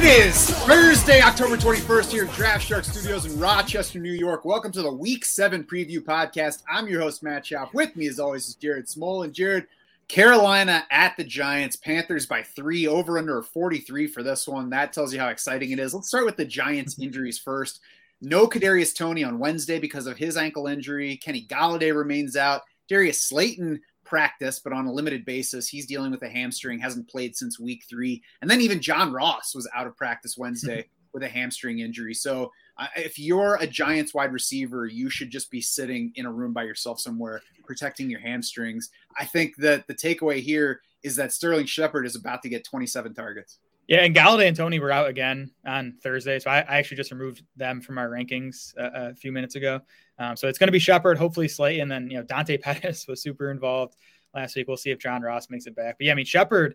It is Thursday, October 21st here at Draft Shark Studios in Rochester, New York. Welcome to the Week 7 Preview Podcast. I'm your host, Matt Schauf. With me, as always, is Jared Smola. And Jared, Carolina at the Giants, Panthers by three, over under 43 for this one. That tells you how exciting it is. Let's start with the Giants injuries first. No Kadarius Toney on Wednesday because of his ankle injury. Kenny Golladay remains out. Darius Slayton practiced, but on a limited basis. He's dealing with a hamstring, hasn't played since week three. And then even John Ross was out of practice Wednesday with a hamstring injury. So if you're a Giants wide receiver, you should just be sitting in a room by yourself somewhere protecting your hamstrings. I think that the takeaway here is that Sterling Shepard is about to get 27 targets. Yeah, and Golladay and Toney were out again on Thursday, so I, I actually just removed them from our rankings a, a few minutes ago. Um, so it's going to be Shepard, hopefully Slate, and then you know Dante Pettis was super involved last week. We'll see if John Ross makes it back. But yeah, I mean Shepard,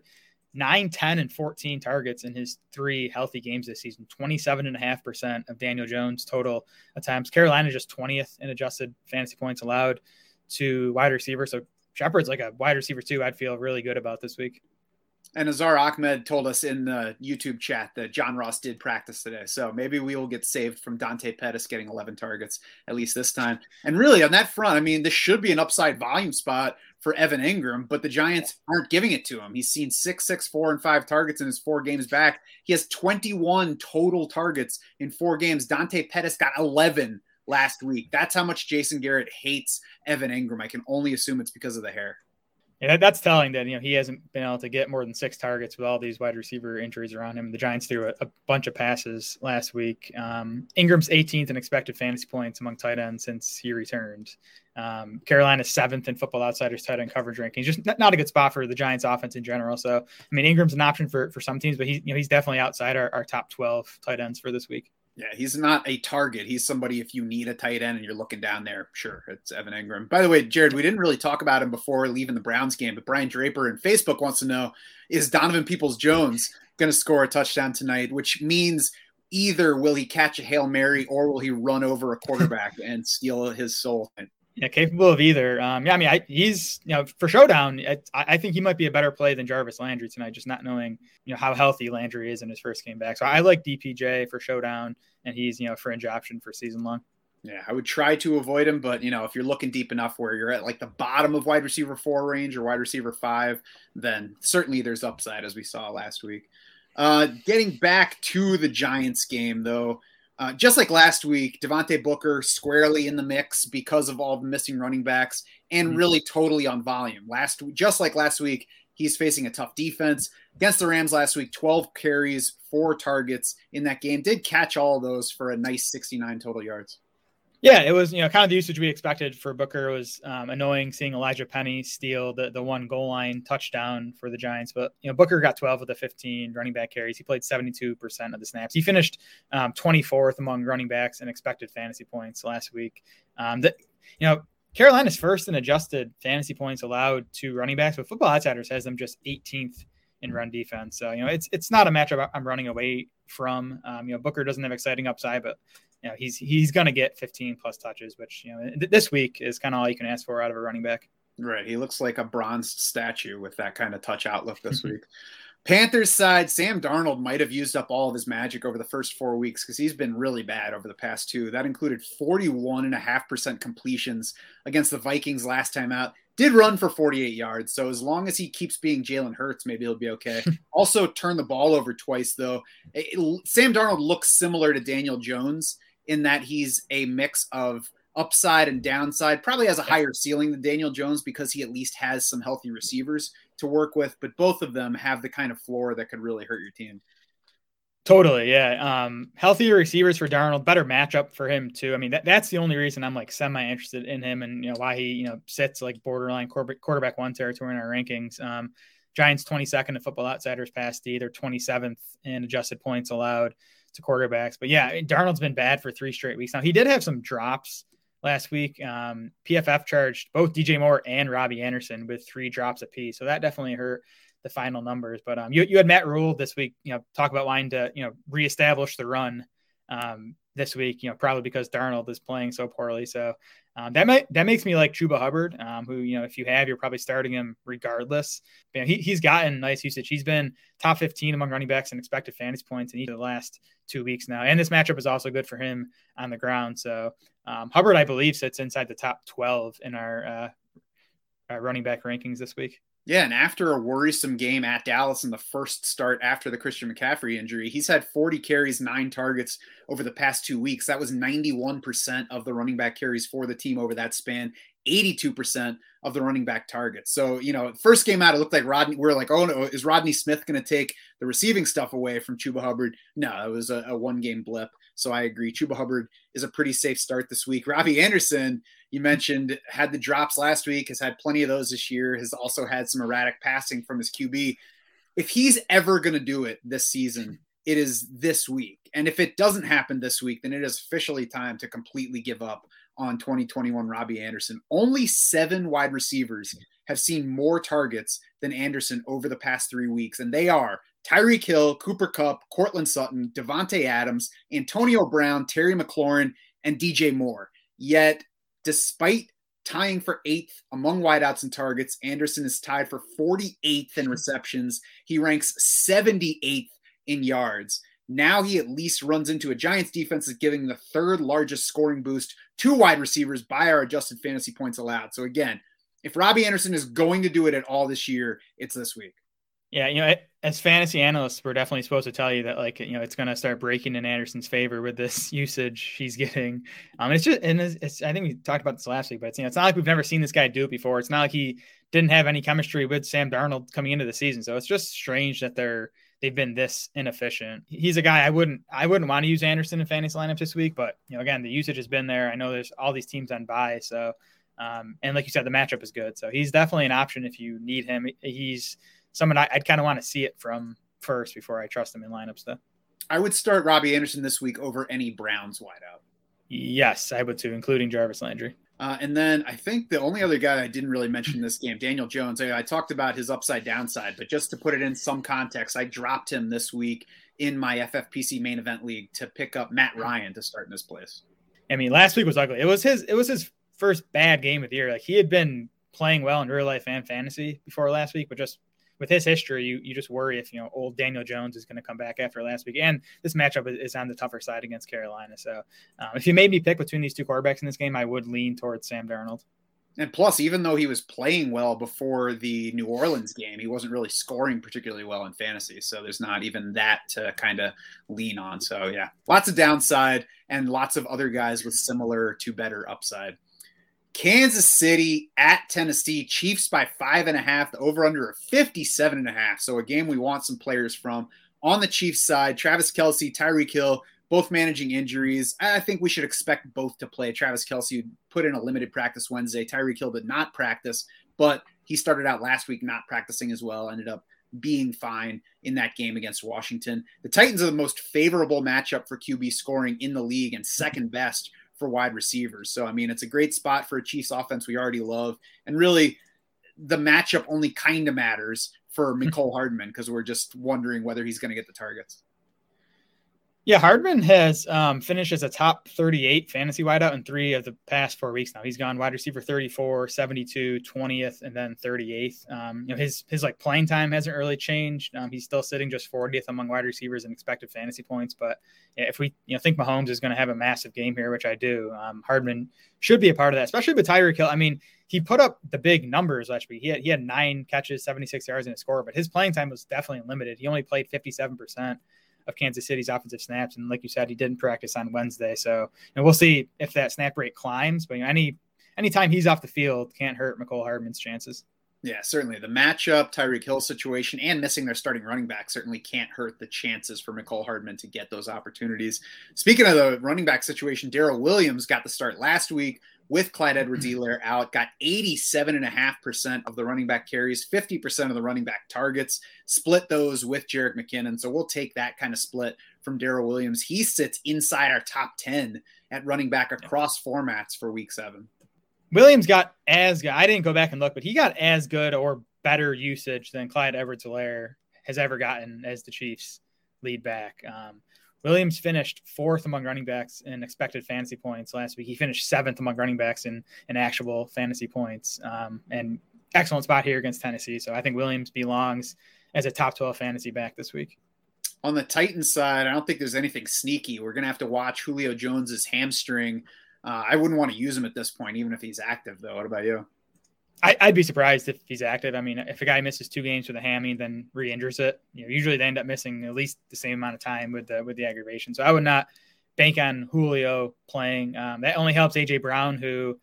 9, 10, and 14 targets in his three healthy games this season, 27.5% of Daniel Jones' total attempts. Carolina just 20th in adjusted fantasy points allowed to wide receiver. So Shepard's like a wide receiver too. I'd feel really good about this week. And Azar Ahmed told us in the YouTube chat that John Ross did practice today. So maybe we will get saved from Dante Pettis getting 11 targets, at least this time. And really, on that front, I mean, this should be an upside volume spot for Evan Engram, but the Giants aren't giving it to him. He's seen six, six, four, and five targets in his four games back. He has 21 total targets in four games. Dante Pettis got 11 last week. That's how much Jason Garrett hates Evan Engram. I can only assume it's because of the hair. Yeah, that's telling that you know he hasn't been able to get more than six targets with all these wide receiver injuries around him. The Giants threw a, a bunch of passes last week. Um, Engram's 18th in expected fantasy points among tight ends since he returned. Um, Carolina's seventh in Football Outsiders tight end coverage rankings. Just not, not, a good spot for the Giants offense in general. So I mean Engram's an option for for some teams, but he you know he's definitely outside our, our top 12 tight ends for this week. Yeah, he's not a target. He's somebody if you need a tight end and you're looking down there, sure, it's Evan Engram. By the way, Jared, we didn't really talk about him before leaving the Browns game, but Brian Draper in Facebook wants to know is Donovan Peoples Jones going to score a touchdown tonight, which means either will he catch a Hail Mary or will he run over a quarterback and steal his soul? Yeah, capable of either. Um, yeah, I mean, I, he's you know for showdown. I, I, think he might be a better play than Jarvis Landry tonight, just not knowing you know how healthy Landry is in his first game back. So I like DPJ for showdown, and he's you know a fringe option for season long. Yeah, I would try to avoid him, but you know if you're looking deep enough where you're at like the bottom of wide receiver four range or wide receiver five, then certainly there's upside as we saw last week. Uh, getting back to the Giants game though. Uh, just like last week, Devontae Booker squarely in the mix because of all the missing running backs and mm-hmm. really totally on volume. Last just like last week, he's facing a tough defense against the Rams last week. Twelve carries, four targets in that game. Did catch all those for a nice sixty-nine total yards. Yeah, it was you know kind of the usage we expected for Booker. Was um, annoying seeing Elijah Penny steal the the one goal line touchdown for the Giants, but you know Booker got 12 of the 15 running back carries. He played 72 percent of the snaps. He finished um, 24th among running backs in expected fantasy points last week. Um, that you know Carolina's first in adjusted fantasy points allowed to running backs, but Football Outsiders has them just 18th in run defense. So you know it's it's not a matchup I'm running away from. Um, you know Booker doesn't have exciting upside, but you know, he's he's going to get 15 plus touches, which you know this week is kind of all you can ask for out of a running back. Right, he looks like a bronzed statue with that kind of touch outlook this week. Panthers side, Sam Darnold might have used up all of his magic over the first four weeks because he's been really bad over the past two. That included 41.5% completions against the Vikings last time out. Did run for 48 yards. So as long as he keeps being Jalen Hurts, maybe he'll be okay. also, turn the ball over twice, though. It, Sam Darnold looks similar to Daniel Jones in that he's a mix of upside and downside. Probably has a higher ceiling than Daniel Jones because he at least has some healthy receivers to work with. But both of them have the kind of floor that could really hurt your team. Totally, yeah. Um, healthier receivers for Darnold, better matchup for him too. I mean, that, that's the only reason I'm like semi interested in him, and you know why he you know sits like borderline quarterback, one territory in our rankings. Um, Giants 22nd in Football Outsiders pass D, they're 27th in adjusted points allowed to quarterbacks. But yeah, Darnold's been bad for three straight weeks. Now he did have some drops last week. Um, PFF charged both DJ Moore and Robbie Anderson with three drops apiece, so that definitely hurt the final numbers. But um, you you had Matt Rhule this week, you know, talk about wanting to you know reestablish the run. Um, this week, you know, probably because Darnold is playing so poorly. So um, that might that makes me like Chuba Hubbard, um, who you know, if you have, you're probably starting him regardless. You know, he, he's gotten nice usage. He's been top 15 among running backs and expected fantasy points in each of the last two weeks now. And this matchup is also good for him on the ground. So um, Hubbard, I believe, sits inside the top 12 in our, uh, our running back rankings this week. Yeah, and after a worrisome game at Dallas in the first start after the Christian McCaffrey injury, he's had 40 carries, nine targets over the past two weeks. That was 91% of the running back carries for the team over that span, 82% of the running back targets. So, you know, first game out, it looked like Rodney, we are like, oh no, is Rodney Smith going to take the receiving stuff away from Chuba Hubbard? No, it was a, a one game blip. So I agree. Chuba Hubbard is a pretty safe start this week. Robbie Anderson, you mentioned, had the drops last week, has had plenty of those this year, has also had some erratic passing from his QB. If he's ever going to do it this season, it is this week. And if it doesn't happen this week, then it is officially time to completely give up on 2021 Robbie Anderson. Only seven wide receivers have seen more targets than Anderson over the past three weeks, and they are Tyreek Hill, Cooper Kupp, Courtland Sutton, Davante Adams, Antonio Brown, Terry McLaurin, and DJ Moore. Yet, despite tying for eighth among wideouts and targets, Anderson is tied for 48th in receptions. He ranks 78th in yards. Now he at least runs into a Giants defense that's giving the third largest scoring boost to wide receivers by our adjusted fantasy points allowed. So again, if Robbie Anderson is going to do it at all this year, it's this week. Yeah, you know, as fantasy analysts, we're definitely supposed to tell you that, like, you know, it's going to start breaking in Anderson's favor with this usage she's getting. Um, it's just, and it's, it's, I think we talked about this last week, but it's, you know, it's not like we've never seen this guy do it before. It's not like he didn't have any chemistry with Sam Darnold coming into the season. So it's just strange that they're they've been this inefficient. He's a guy I wouldn't I wouldn't want to use Anderson in fantasy lineups this week, but you know, again, the usage has been there. I know there's all these teams on buy, so um, and like you said, the matchup is good. So he's definitely an option if you need him. He's someone I, would kind of want to see it from first before I trust him in lineups, though. I would start Robbie Anderson this week over any Browns wideout. Yes, I would too, including Jarvis Landry. Uh, and then I think the only other guy I didn't really mention this game, Daniel Jones. I, I, talked about his upside downside, but just to put it in some context, I dropped him this week in my FFPC main event league to pick up Matt Ryan to start in this place. I mean, last week was ugly. It was his. It was his first bad game of the year. Like he had been playing well in real life and fantasy before last week, but just with his history, you you just worry if you know old Daniel Jones is going to come back after last week. And this matchup is on the tougher side against Carolina. So um, if you made me pick between these two quarterbacks in this game, I would lean towards Sam Darnold. And plus, even though he was playing well before the New Orleans game, he wasn't really scoring particularly well in fantasy. So there's not even that to kind of lean on. So yeah, lots of downside and lots of other guys with similar to better upside. Kansas City at Tennessee, Chiefs by five and a half, the over under a 57 and a half. So a game we want some players from. On the Chiefs side, Travis Kelce, Tyreek Hill, both managing injuries. I think we should expect both to play. Travis Kelce put in a limited practice Wednesday. Tyreek Hill did not practice, but he started out last week not practicing as well, ended up being fine in that game against Washington. The Titans are the most favorable matchup for QB scoring in the league and second best for wide receivers. So, I mean, it's a great spot for a Chiefs offense we already love. And really, the matchup only kind of matters for Mecole Hardman because we're just wondering whether he's going to get the targets. Yeah, Hardman has um, finished as a top 38 fantasy wideout in three of the past four weeks now. He's gone wide receiver 34, 72, 20th, and then 38th. Um, you know, his his like playing time hasn't really changed. Um, he's still sitting just 40th among wide receivers in expected fantasy points. But if we you know think Mahomes is going to have a massive game here, which I do, um, Hardman should be a part of that, especially with Tyreek Hill. I mean, he put up the big numbers last week. He had he had nine catches, 76 yards, and a score, but his playing time was definitely limited. He only played 57 percent of Kansas City's offensive snaps. And like you said, he didn't practice on Wednesday. So and we'll see if that snap rate climbs. But any anytime he's off the field can't hurt Mecole Hardman's chances. Yeah, certainly. The matchup, Tyreek Hill situation, and missing their starting running back certainly can't hurt the chances for Mecole Hardman to get those opportunities. Speaking of the running back situation, Darrel Williams got the start last week with Clyde Edwards Helaire out, got 87.5% of the running back carries, 50% of the running back targets, split those with Jerick McKinnon. So we'll take that kind of split from Darrel Williams. He sits inside our top 10 at running back across formats for week seven. Williams got as good. I didn't go back and look, but he got as good or better usage than Clyde Edwards Helaire has ever gotten as the Chiefs lead back. Um, Williams finished fourth among running backs in expected fantasy points last week. He finished seventh among running backs in, in actual fantasy points. Um, and excellent spot here against Tennessee. So I think Williams belongs as a top 12 fantasy back this week. On the Titans side, I don't think there's anything sneaky. We're going to have to watch Julio Jones's hamstring. Uh, I wouldn't want to use him at this point, even if he's active, though. What about you? I, would be surprised if he's active. I mean, if a guy misses two games with a hammy, then re-injures it, you know, usually they end up missing at least the same amount of time with the with the aggravation. So I would not bank on Julio playing. Um, that only helps AJ Brown, who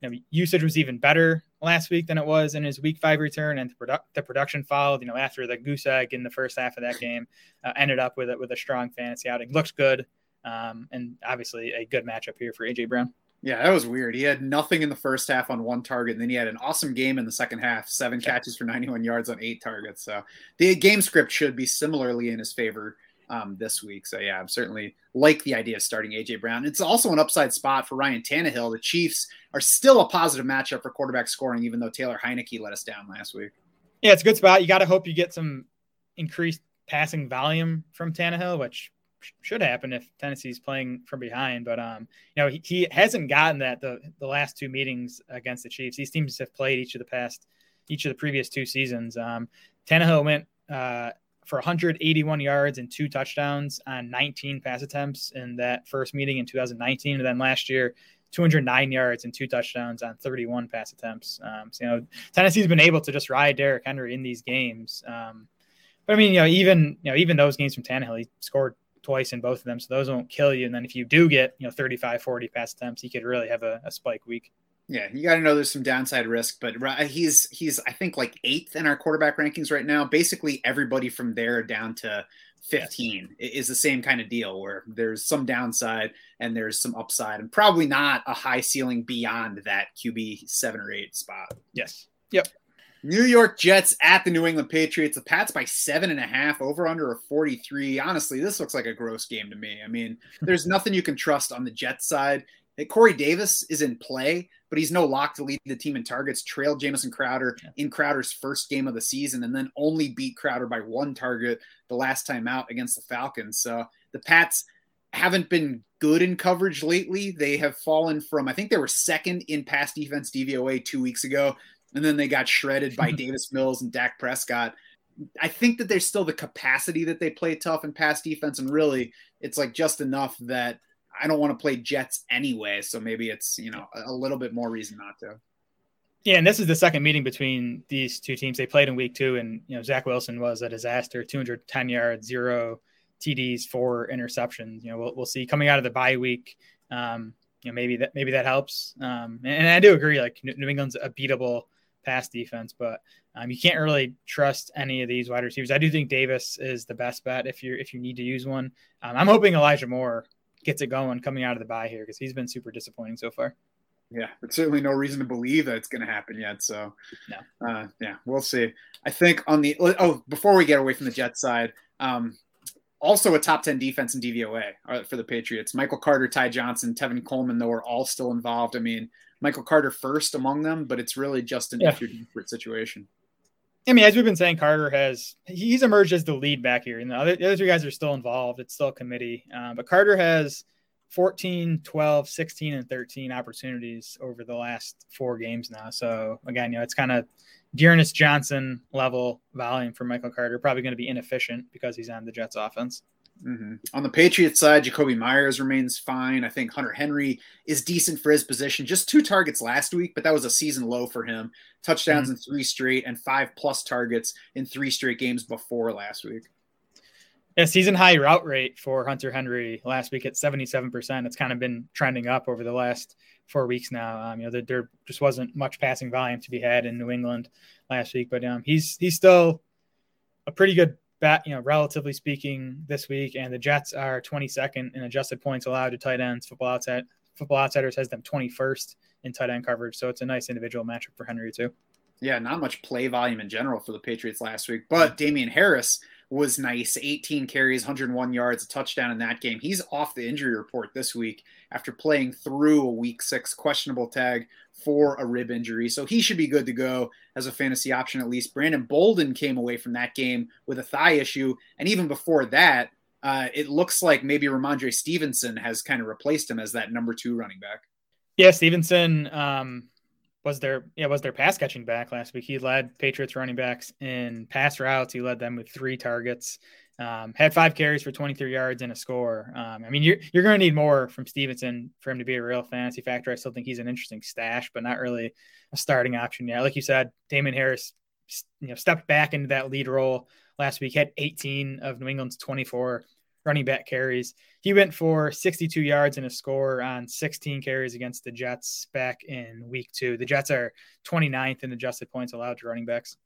you know, usage was even better last week than it was in his week five return, and the, produ- the production followed. You know, after the goose egg in the first half of that game, uh, ended up with it with a strong fantasy outing. Looks good, um, and obviously a good matchup here for AJ Brown. Yeah, that was weird. He had nothing in the first half on one target, and then he had an awesome game in the second half. Seven catches for 91 yards on eight targets. So the game script should be similarly in his favor um, this week. So yeah, I'm certainly like the idea of starting AJ Brown. It's also an upside spot for Ryan Tannehill. The Chiefs are still a positive matchup for quarterback scoring, even though Taylor Heinicke let us down last week. Yeah, it's a good spot. You got to hope you get some increased passing volume from Tannehill, which should happen if Tennessee's playing from behind. But um, you know, he, he hasn't gotten that the the last two meetings against the Chiefs. These teams have played each of the past each of the previous two seasons. Um, Tannehill went uh, for 181 yards and two touchdowns on 19 pass attempts in that first meeting in 2019. And then last year, 209 yards and two touchdowns on 31 pass attempts. Um, so, you know, Tennessee's been able to just ride Derrick Henry in these games. Um, but I mean, you know, even you know, even those games from Tannehill, he scored twice in both of them, so those won't kill you. And then if you do get you know 35, 40 pass attempts, he could really have a, a spike week. Yeah, you got to know there's some downside risk, but he's he's I think like eighth in our quarterback rankings right now. Basically, everybody from there down to 15 yes. is the same kind of deal where there's some downside and there's some upside, and probably not a high ceiling beyond that QB seven or eight spot. Yes. Yep. New York Jets at the New England Patriots. The Pats by seven and a half, over under a 43. Honestly, this looks like a gross game to me. I mean, there's nothing you can trust on the Jets side. Corey Davis is in play, but he's no lock to lead the team in targets. Trailed Jamison Crowder in Crowder's first game of the season, and then only beat Crowder by one target the last time out against the Falcons. So the Pats haven't been good in coverage lately. They have fallen from, I think they were second in pass defense DVOA two weeks ago, and then they got shredded by Davis Mills and Dak Prescott. I think that there's still the capacity that they play tough in pass defense, and really, it's like just enough that I don't want to play Jets anyway. So maybe it's you know a little bit more reason not to. Yeah, and this is the second meeting between these two teams. They played in week two, and you know Zach Wilson was a disaster. 210 yards, zero TDs, four interceptions. You know, we'll, we'll see coming out of the bye week. Um, you know, maybe that maybe that helps. Um, and, and, I do agree. Like New England's a beatable pass defense, but um, you can't really trust any of these wide receivers. I do think Davis is the best bet if you if you need to use one. Um, I'm hoping Elijah Moore gets it going coming out of the bye here because he's been super disappointing so far. Yeah, but certainly no reason to believe that it's going to happen yet. So, no. uh, yeah, we'll see. I think on the oh, before we get away from the Jets side, um, also a top 10 defense in DVOA uh, for the Patriots. Michael Carter, Ty Johnson, Tevin Coleman, though, are all still involved. I mean, Michael Carter first among them, but it's really just an yeah. if you're desperate situation. I mean, as we've been saying, Carter has he's emerged as the lead back here, and the other, the other three guys are still involved. It's still a committee, um, but Carter has 14, 12, 16, and 13 opportunities over the last four games now. So again, you know, it's kind of Dearness Johnson level volume for Michael Carter. Probably going to be inefficient because he's on the Jets offense. Mm-hmm. On the Patriots side, Jakobi Meyers remains fine. I think Hunter Henry is decent for his position. Just two targets last week, but that was a season low for him. Touchdowns mm-hmm. in three straight and five plus targets in three straight games before last week. Yeah, season high route rate for Hunter Henry last week at 77%. It's kind of been trending up over the last four weeks now. Um, you know, there, there, just wasn't much passing volume to be had in New England last week, but um, he's he's still a pretty good bat, you know, relatively speaking, this week. And the Jets are 22nd in adjusted points allowed to tight ends. Football Outside Football Outsiders has them 21st in tight end coverage, so it's a nice individual matchup for Henry too. Yeah, not much play volume in general for the Patriots last week, hmm. but Damien Harris was nice. 18 carries, 101 yards, a touchdown in that game. He's off the injury report this week after playing through a week six questionable tag for a rib injury. So he should be good to go as a fantasy option at least. Brandon Bolden came away from that game with a thigh issue. And even before that, uh, it looks like maybe Rhamondre Stevenson has kind of replaced him as that number two running back. Yeah, Stevenson um, was their yeah was their pass catching back last week. He led Patriots running backs in pass routes. He led them with three targets. Um, had five carries for 23 yards and a score. Um, I mean, you're you're going to need more from Stevenson for him to be a real fantasy factor. I still think he's an interesting stash, but not really a starting option yet. Like you said, Damien Harris, you know, stepped back into that lead role last week. Had 18 of New England's 24 running back carries. He went for 62 yards and a score on 16 carries against the Jets back in week two. The Jets are 29th in adjusted points allowed to running backs.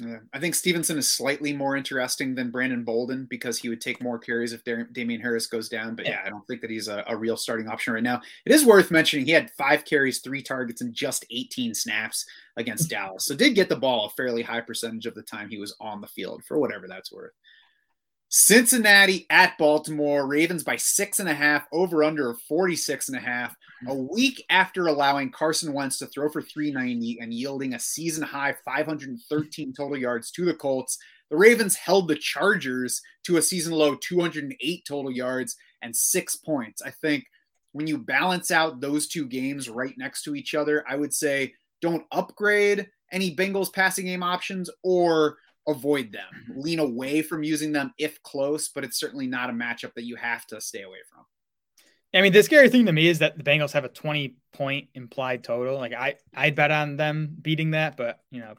Yeah, I think Stevenson is slightly more interesting than Brandon Bolden because he would take more carries if Damien Harris goes down. But yeah, I don't think that he's a, a, real starting option right now. It is worth mentioning he had five carries, three targets, and just 18 snaps against Dallas. So did get the ball a fairly high percentage of the time he was on the field for whatever that's worth. Cincinnati at Baltimore, Ravens by six and a half, over under 46 and a half. A mm-hmm. week after allowing Carson Wentz to throw for 390 and yielding a season high 513 total yards to the Colts, the Ravens held the Chargers to a season low 208 total yards and six points. I think when you balance out those two games right next to each other, I would say don't upgrade any Bengals passing game options or avoid them, mm-hmm. lean away from using them if close, but it's certainly not a matchup that you have to stay away from. I mean, the scary thing to me is that the Bengals have a 20 point implied total. Like I, I'd bet on them beating that, but you know,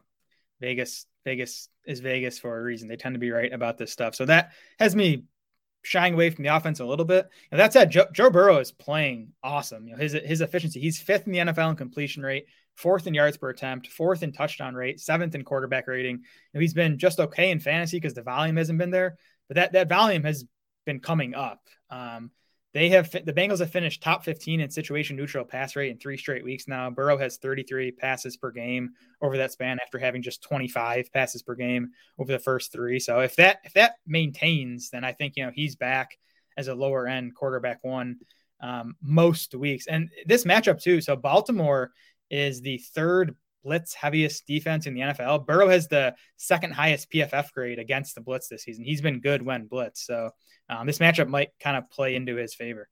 Vegas, Vegas is Vegas for a reason. They tend to be right about this stuff. So that has me shying away from the offense a little bit. And that said, Joe, Joe Burrow is playing awesome. You know, his his efficiency, he's fifth in the NFL in completion rate, fourth in yards per attempt, fourth in touchdown rate, seventh in quarterback rating. He's been just okay in fantasy because the volume hasn't been there, but that that volume has been coming up. Um, they have the Bengals have finished top 15 in situation neutral pass rate in three straight weeks now. Burrow has 33 passes per game over that span after having just 25 passes per game over the first three. So if that if that maintains, then I think you know he's back as a lower end quarterback one um, most weeks. And this matchup too. So Baltimore is the third blitz heaviest defense in the NFL. Burrow has the second highest PFF grade against the blitz this season. He's been good when blitz. So um, this matchup might kind of play into his favor.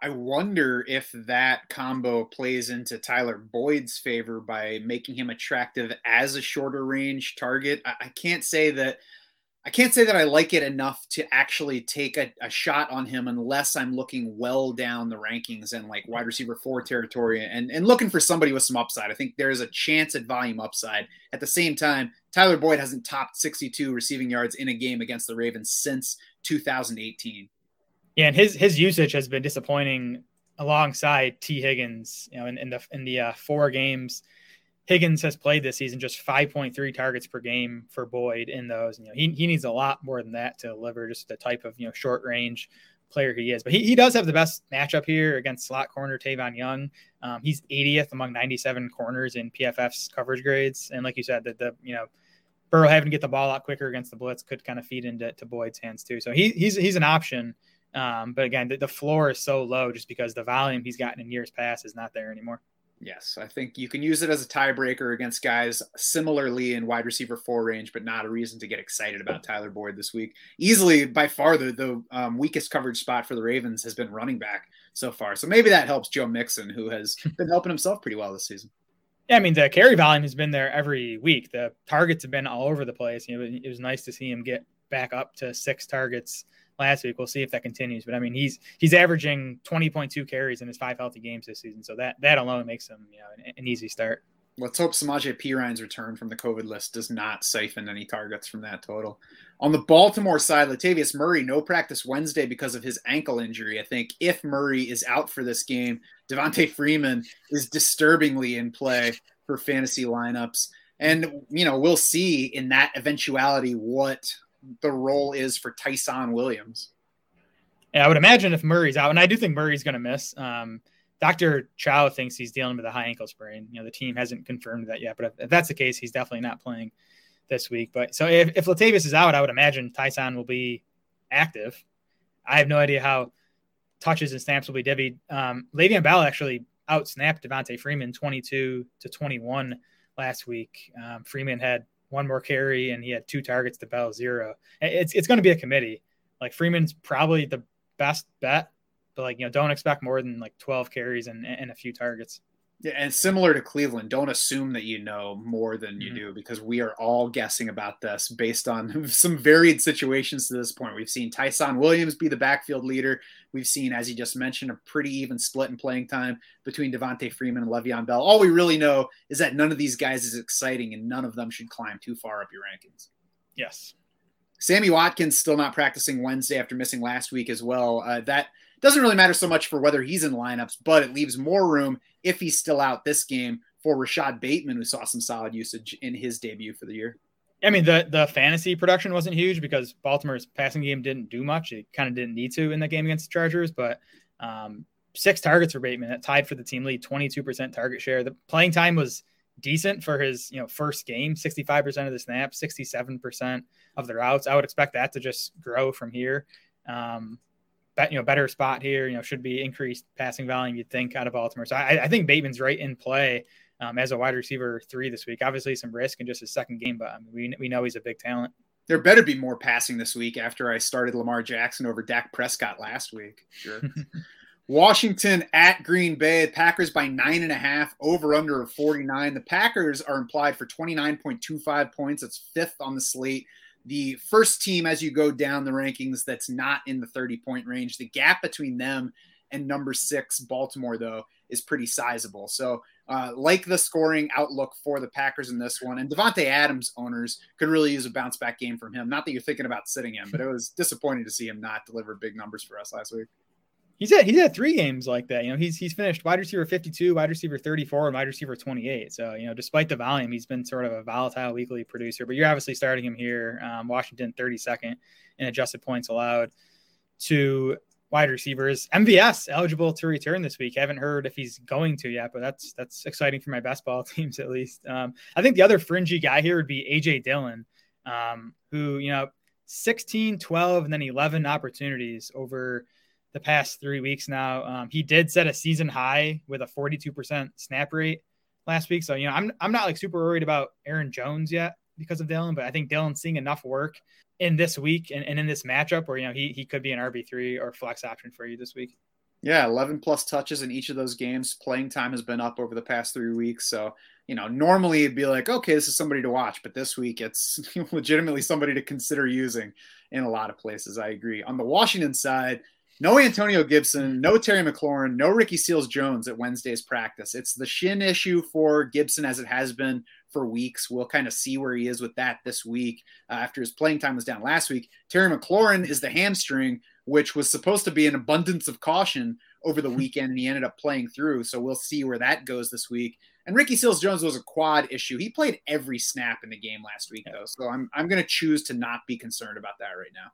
I wonder if that combo plays into Tyler Boyd's favor by making him attractive as a shorter range target. I, I can't say that I can't say that I like it enough to actually take a, a, shot on him unless I'm looking well down the rankings and like wide receiver four territory and, and looking for somebody with some upside. I think there's a chance at volume upside. At the same time, Tyler Boyd hasn't topped 62 receiving yards in a game against the Ravens since 2018. Yeah, and his his usage has been disappointing alongside Tee Higgins. You know, in, in the in the uh, four games Higgins has played this season just 5.3 targets per game for Boyd in those. You know, he, he needs a lot more than that to deliver just the type of, you know, short range player he is. But he, he does have the best matchup here against slot corner Tavon Young. Um, he's 80th among 97 corners in PFF's coverage grades. And like you said, that the, you know, Burrow having to get the ball out quicker against the blitz could kind of feed into to Boyd's hands too. So he, he's he's an option. Um, but again, the, the floor is so low just because the volume he's gotten in years past is not there anymore. Yes, I think you can use it as a tiebreaker against guys similarly in wide receiver four range, but not a reason to get excited about Tyler Boyd this week. Easily, by far, the, the um, weakest coverage spot for the Ravens has been running back so far. So maybe that helps Joe Mixon, who has been helping himself pretty well this season. Yeah, I mean the carry volume has been there every week. The targets have been all over the place. You know, it was nice to see him get back up to six targets last week. We'll see if that continues. But I mean, he's he's averaging 20.2 carries in his five healthy games this season. So that that alone makes him you know an, an easy start. Let's hope Samaje Perine's return from the COVID list does not siphon any targets from that total. On the Baltimore side, Latavius Murray, no practice Wednesday because of his ankle injury. I think if Murray is out for this game, Devonta Freeman is disturbingly in play for fantasy lineups. And, you know, we'll see in that eventuality what the role is for Ty'Son Williams. Yeah, I would imagine if Murray's out, and I do think Murray's going to miss. Um, Dr. Chow thinks he's dealing with a high ankle sprain. You know, the team hasn't confirmed that yet, but if, that's the case, he's definitely not playing this week. But so if, if Latavius is out, I would imagine Ty'Son will be active. I have no idea how touches and snaps will be divvied. Um, Le'Veon Bell actually out snapped Devonta Freeman 22 to 21 last week. Um, Freeman had one more carry and he had two targets to Bell zero. It's it's going to be a committee. like Freeman's probably the best bet, but like you know, don't expect more than like 12 carries and, and a few targets. Yeah, and similar to Cleveland, don't assume that you know more than you Mhm. do because we are all guessing about this based on some varied situations to this point. We've seen Ty'Son Williams be the backfield leader. We've seen, as you just mentioned, a pretty even split in playing time between Devonta Freeman and Le'Veon Bell. All we really know is that none of these guys is exciting and none of them should climb too far up your rankings. Yes. Sammy Watkins still not practicing Wednesday after missing last week as well. Uh, that doesn't really matter so much for whether he's in lineups, but it leaves more room if he's still out this game for Rashod Bateman, who saw some solid usage in his debut for the year. I mean, the the fantasy production wasn't huge because Baltimore's passing game didn't do much. It kind of didn't need to in the game against the Chargers, but um, six targets for Bateman, that tied for the team lead, 22% target share. The playing time was decent for his you know first game, 65% of the snaps, 67% of the routes. I would expect that to just grow from here. Um, you know better spot here. You know should be increased passing volume. You'd think out of Baltimore. So I, I think Bateman's right in play um, as a wide receiver three this week. Obviously, some risk in just his second game, but I mean, we, we know he's a big talent. There better be more passing this week after I started Lamar Jackson over Dak Prescott last week. Sure. Washington at Green Bay, Packers by nine and a half, over under of 49. The Packers are implied for 29.25 points. That's fifth on the slate. The first team, as you go down the rankings, that's not in the 30 point range. The gap between them and number six, Baltimore, though, is pretty sizable. So, uh, like the scoring outlook for the Packers in this one, and Davante Adams owners could really use a bounce back game from him. Not that you're thinking about sitting him, but it was disappointing to see him not deliver big numbers for us last week. He's had he's had three games like that. You know, he's he's finished wide receiver 52, wide receiver 34, and wide receiver 28. So, you know, despite the volume, he's been sort of a volatile weekly producer. But you're obviously starting him here. Um, Washington 32nd in adjusted points allowed to wide receivers. MVS eligible to return this week. Haven't heard if he's going to yet, but that's that's exciting for my best ball teams at least. Um, I think the other fringy guy here would be AJ Dillon, um, who you know 16, 12, and then 11 opportunities over the past three weeks now. Um, he did set a season high with a 42% snap rate last week. So, you know, I'm, I'm not like super worried about Aaron Jones yet because of Dillon, but I think Dillon's seeing enough work in this week and, and in this matchup where, you know, he, he could be an RB3 or flex option for you this week. Yeah, 11 plus touches in each of those games. Playing time has been up over the past three weeks. So, you know, normally it'd be like, okay, this is somebody to watch, but this week it's legitimately somebody to consider using in a lot of places. I agree. On the Washington side, no Antonio Gibson, no Terry McLaurin, no Ricky Seals Jones at Wednesday's practice. It's the shin issue for Gibson as it has been for weeks. We'll kind of see where he is with that this week uh, after his playing time was down last week. Terry McLaurin is the hamstring, which was supposed to be an abundance of caution over the weekend, and he ended up playing through. So we'll see where that goes this week. And Ricky Seals Jones was a quad issue. He played every snap in the game last week, though. So I'm, I'm going to choose to not be concerned about that right now.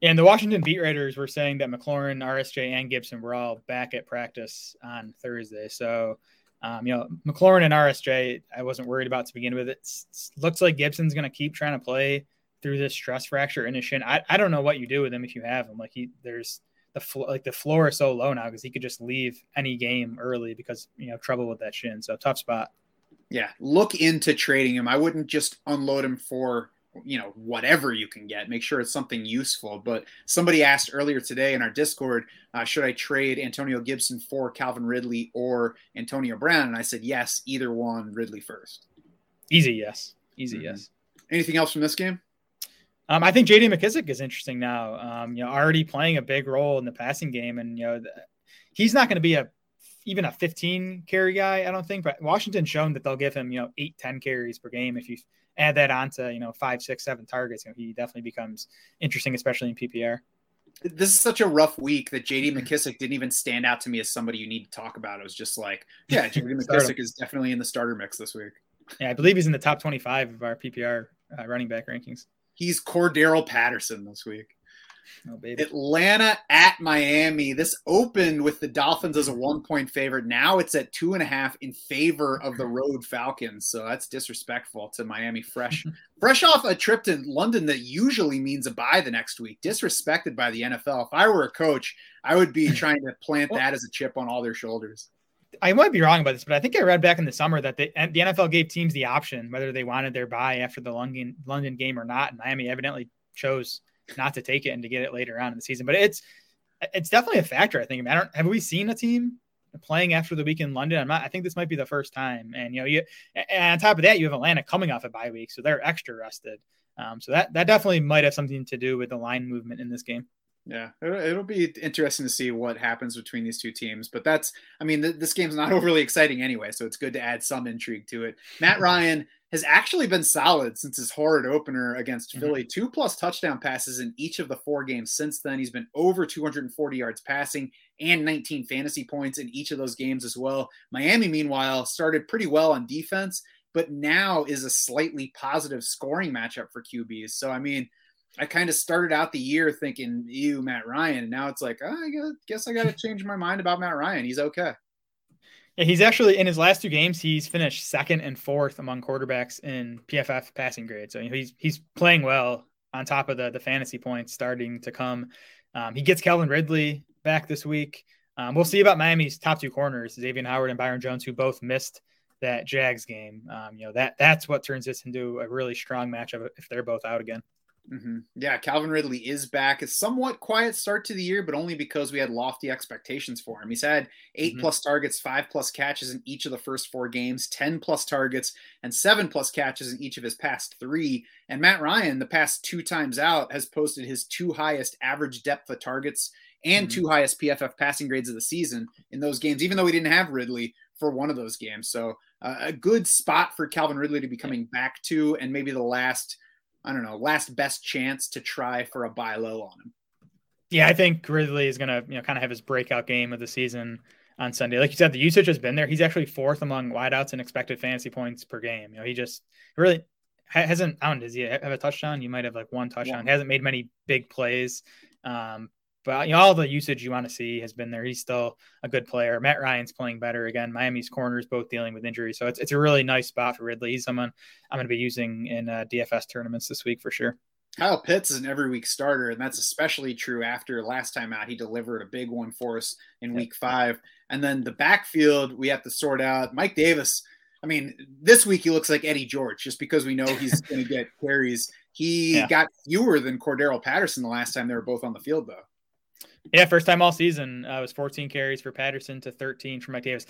And the Washington beat writers were saying that McLaurin, RSJ, and Gibson were all back at practice on Thursday. So, um, you know, McLaurin and RSJ, I wasn't worried about to begin with. It looks like Gibson's going to keep trying to play through this stress fracture in his shin. I, I don't know what you do with him if you have him. Like he, there's the fl- like the floor is so low now because he could just leave any game early because you know trouble with that shin. So tough spot. Yeah, look into trading him. I wouldn't just unload him for you know whatever you can get make sure it's something useful but somebody asked earlier today in our discord uh, should i trade antonio gibson for calvin ridley or antonio brown and i said yes either one ridley first easy yes easy Mhm. yes anything else from this game um, I think JD McKissick is interesting now. Um, you know, already playing a big role in the passing game, and you know, the, he's not going to be a even a 15 carry guy, I don't think. But Washington's shown that they'll give him you know eight, 10 carries per game if you add that on to you know five, six, seven targets. You know, he definitely becomes interesting, especially in PPR. this is such a rough week that JD McKissick didn't even stand out to me as somebody you need to talk about. It was just like, yeah, JD McKissick is definitely in the starter mix this week. Yeah, I believe he's in the top 25 of our PPR uh, running back rankings. He's Cordarrelle Patterson this week. Oh baby, Atlanta at Miami. This opened with the Dolphins as a one point favorite. Now it's at two and a half in favor of the road Falcons. So that's disrespectful to Miami. Fresh, fresh off a trip to London that usually means a bye the next week. Disrespected by the NFL. If I were a coach, I would be trying to plant that as a chip on all their shoulders. I might be wrong about this, but I think I read back in the summer that the, the NFL gave teams the option whether they wanted their bye after the London London game or not. And Miami evidently chose not to take it and to get it later on in the season. But it's it's definitely a factor. I think. I, mean, I don't have we seen a team playing after the week in London. I'm not, I think this might be the first time. And you know, you and on top of that, you have Atlanta coming off a bye week, so they're extra rested. Um, so that that definitely might have something to do with the line movement in this game. Yeah, it'll be interesting to see what happens between these two teams. But that's, I mean, th- this game's not overly exciting anyway, so it's good to add some intrigue to it. Matt Ryan has actually been solid since his horrid opener against mm-hmm. Philly. Two plus touchdown passes in each of the four games since then. He's been over 240 yards passing and 19 fantasy points in each of those games as well. Miami, meanwhile, started pretty well on defense, but now is a slightly positive scoring matchup for QBs. So, I mean, I kind of started out the year thinking, you, Matt Ryan. And now it's like, oh, I guess I got to change my mind about Matt Ryan. He's okay. Yeah, he's actually in his last two games, he's finished second and fourth among quarterbacks in PFF passing grade. So he's he's playing well on top of the the fantasy points starting to come. Um, he gets Calvin Ridley back this week. Um, we'll see about Miami's top two corners, Xavier Howard and Byron Jones, who both missed that Jags game. Um, you know that that's what turns this into a really strong matchup if they're both out again. Mm-hmm. Yeah, Calvin Ridley is back. A somewhat quiet start to the year, but only because we had lofty expectations for him. He's had 8 mm-hmm. plus targets, five plus catches in each of the first four games, 10 plus targets, and seven plus catches in each of his past three. And Matt Ryan, the past two times out, has posted his two highest average depth of targets and mm-hmm. two highest PFF passing grades of the season in those games, even though we didn't have Ridley for one of those games. So uh, a good spot for Calvin Ridley to be coming back to, and maybe the last – I don't know, last best chance to try for a buy low on him. Yeah, I think Ridley is going to, you know, kind of have his breakout game of the season on Sunday. Like you said, the usage has been there. He's actually fourth among wideouts and expected fantasy points per game. You know, he just really hasn't. I don't. Does he have a touchdown? You might have like one touchdown. Yeah. He hasn't made many big plays. Um, but you know, all the usage you want to see has been there. He's still a good player. Matt Ryan's playing better again. Miami's corners both dealing with injuries, so it's it's a really nice spot for Ridley. He's someone I'm going to be using in uh, DFS tournaments this week for sure. Kyle Pitts is an every week starter, and that's especially true after last time out. He delivered a big one for us in week five. And then the backfield, we have to sort out. Mike Davis, I mean, this week he looks like Eddie George just because we know he's going to get carries. He yeah. got fewer than Cordarrelle Patterson the last time they were both on the field, though. Yeah, first time all season. Uh, was 14 carries for Patterson to 13 for Mike Davis.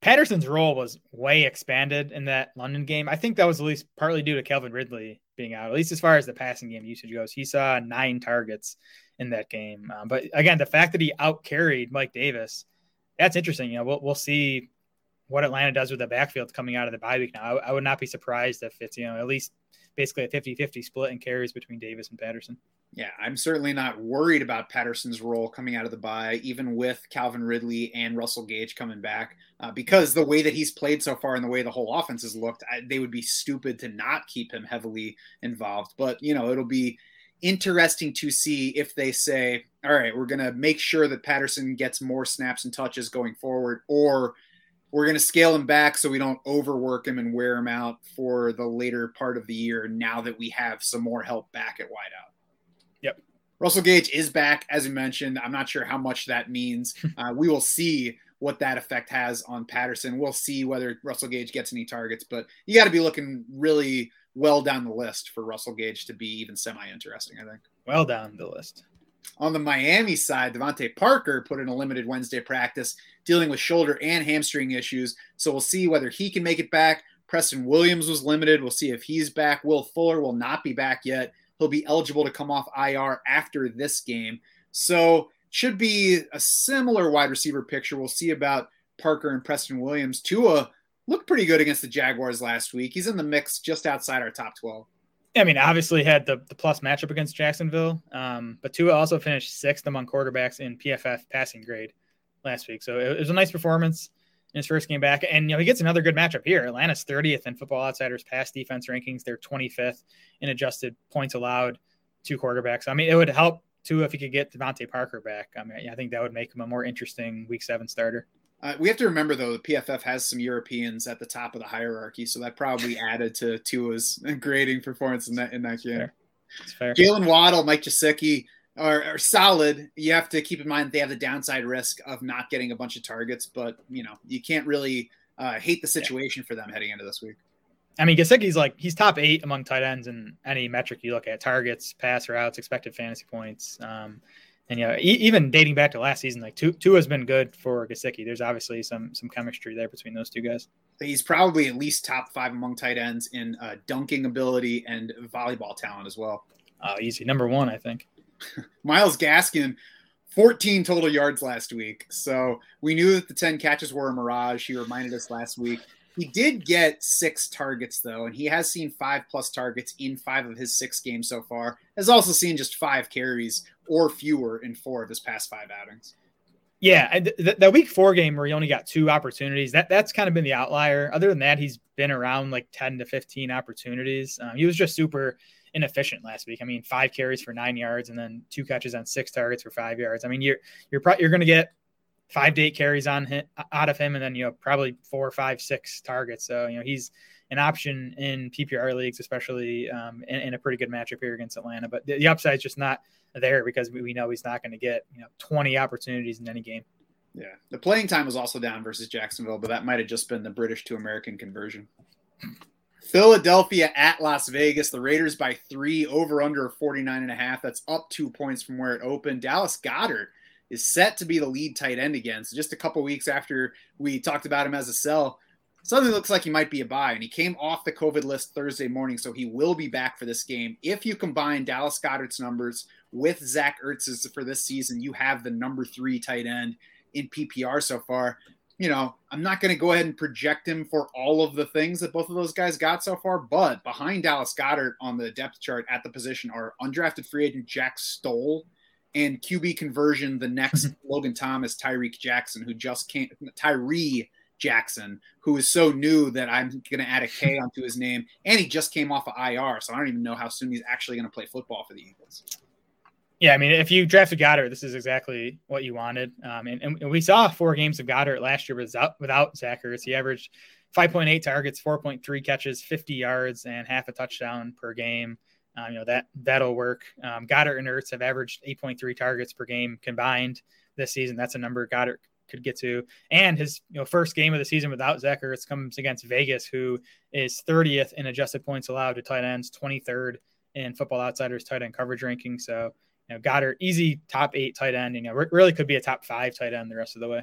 Patterson's role was way expanded in that London game. I think that was at least partly due to Calvin Ridley being out, at least as far as the passing game usage goes. He saw nine targets in that game. Um, but again, the fact that he out carried Mike Davis, that's interesting. You know, we'll, we'll see what Atlanta does with the backfield coming out of the bye week now. I, I would not be surprised if it's, you know, at least basically a 50 50 split in carries between Davis and Patterson. Yeah, I'm certainly not worried about Patterson's role coming out of the bye, even with Calvin Ridley and Russell Gage coming back, uh, because the way that he's played so far and the way the whole offense has looked, I, they would be stupid to not keep him heavily involved. But, you know, it'll be interesting to see if they say, all right, we're going to make sure that Patterson gets more snaps and touches going forward, or we're going to scale him back so we don't overwork him and wear him out for the later part of the year now that we have some more help back at wideout. Yep. Russell Gage is back, as you mentioned. I'm not sure how much that means. Uh, we will see what that effect has on Patterson. We'll see whether Russell Gage gets any targets, but you got to be looking really well down the list for Russell Gage to be even semi interesting, I think. Well down the list. On the Miami side, DeVante Parker put in a limited Wednesday practice dealing with shoulder and hamstring issues. So we'll see whether he can make it back. Preston Williams was limited. We'll see if he's back. Will Fuller will not be back yet. He'll be eligible to come off IR after this game. So should be a similar wide receiver picture. We'll see about Parker and Preston Williams. Tua looked pretty good against the Jaguars last week. He's in the mix just outside our top 12. I mean, obviously had the, the plus matchup against Jacksonville, um, but Tua also finished sixth among quarterbacks in PFF passing grade last week. So it, was a nice performance in his first game back. And you know, he gets another good matchup here. Atlanta's 30th in Football Outsiders pass defense rankings. They're 25th in adjusted points allowed to quarterbacks. I mean, it would help too if he could get DeVante Parker back. I mean, I think that would make him a more interesting Week Seven starter. Uh, we have to remember though, the PFF has some Europeans at the top of the hierarchy, so that probably added to Tua's grading performance in that in that game. Jaylen Waddle, Mike Gesicki, are, are, solid. You have to keep in mind they have the downside risk of not getting a bunch of targets, but you know you can't really uh, hate the situation yeah. for them heading into this week. I mean, Gesicki's like he's top eight among tight ends in any metric you look at: targets, pass routes, expected fantasy points. Um, and yeah, e- even dating back to last season, like two two has been good for Gesicki. There's obviously some some chemistry there between those two guys. He's probably at least top five among tight ends in uh, dunking ability and volleyball talent as well. Uh, easy number one, I think. Myles Gaskin, 14 total yards last week. So we knew that the 10 catches were a mirage. He reminded us last week. He did get six targets though, and he has seen five plus targets in five of his six games so far. Has also seen just five carries or fewer in four of his past five outings. Yeah, th- that week four game where he only got two opportunities, that that's kind of been the outlier. Other than that, he's been around like 10 to 15 opportunities. Um, he was just super inefficient last week. I mean, five carries for nine yards and then two catches on six targets for five yards. I mean, you're you're pro- you're going to get five to eight carries on him, out of him, and then you know probably four, five, six targets. So you know he's an option in PPR leagues, especially um, in, in, a pretty good matchup here against Atlanta. But the, the upside is just not there because we, we know he's not going to get you know 20 opportunities in any game. Yeah, the playing time was also down versus Jacksonville, but that might have just been the British to American conversion. Philadelphia at Las Vegas. The Raiders by three, over under 49 and a half. That's up two points from where it opened. Dallas Goedert is set to be the lead tight end again. So just a couple weeks after we talked about him as a sell, suddenly looks like he might be a buy. And he came off the COVID list Thursday morning, so he will be back for this game. If you combine Dallas Goedert's numbers with Zach Ertz's for this season, you have the number three tight end in PPR so far you know, I'm not going to go ahead and project him for all of the things that both of those guys got so far, but behind Dallas Goedert on the depth chart at the position are undrafted free agent Jack Stoll and QB conversion, the next Logan Thomas, Tyreek Jackson, who just came, Tyree Jackson, who is so new that I'm going to add a K onto his name. And he just came off of IR, so I don't even know how soon he's actually going to play football for the Eagles. Yeah, I mean, if you drafted Goedert, this is exactly what you wanted. Um, and, and, we saw four games of Goedert last year without without Zach Ertz. He averaged 5.8 targets, 4.3 catches, 50 yards, and half a touchdown per game. Um, you know that that'll work. Um, Goedert and Ertz have averaged 8.3 targets per game combined this season. That's a number Goedert could get to. And his you know first game of the season without Zach Ertz comes against Vegas, who is 30th in adjusted points allowed to tight ends, 23rd in Football Outsiders tight end coverage ranking. So you know, Goedert, easy top eight tight end. You know, really could be a top five tight end the rest of the way.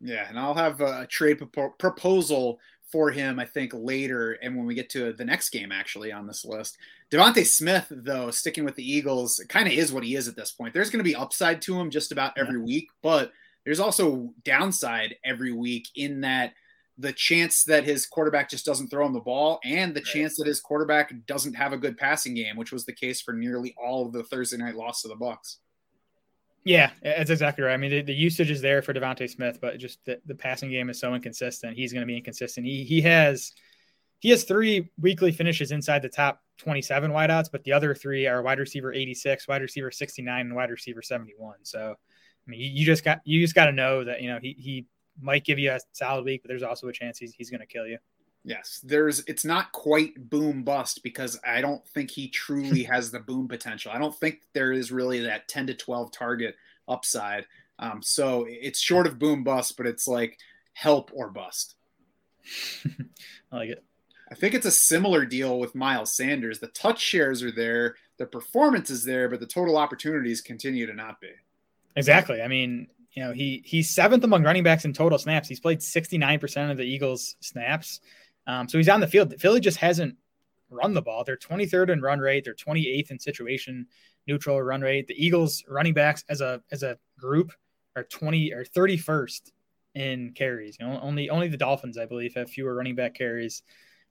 Yeah, and I'll have a trade proposal for him, I think, later. And when we get to the next game, actually, on this list, DeVonta Smith, though, sticking with the Eagles, kind of is what he is at this point. There's going to be upside to him just about every yeah. week, but there's also downside every week in that – the chance that his quarterback just doesn't throw him the ball and the right. chance that his quarterback doesn't have a good passing game, which was the case for nearly all of the Thursday night loss to the Bucs. Yeah, that's exactly right. I mean, the, the usage is there for DeVonta Smith, but just the, the passing game is so inconsistent. He's going to be inconsistent. He he has he has three weekly finishes inside the top 27 wideouts, but the other three are wide receiver 86, wide receiver 69, and wide receiver 71. So, I mean, you, you just got you just got to know that you know he he might give you a solid week, but there's also a chance he's, he's going to kill you. Yes, there's it's not quite boom bust because I don't think he truly has the boom potential. I don't think there is really that 10 to 12 target upside. Um, so it's short of boom bust, but it's like help or bust. I like it. I think it's a similar deal with Miles Sanders. The touch shares are there, the performance is there, but the total opportunities continue to not be. Exactly. I mean, you know, he he's seventh among running backs in total snaps. He's played 69% of the Eagles snaps. Um, so he's on the field. Philly just hasn't run the ball. They're 23rd in run rate. They're 28th in situation neutral run rate. The Eagles running backs as a as a group are 20 or 31st in carries. You know, only only the Dolphins, I believe, have fewer running back carries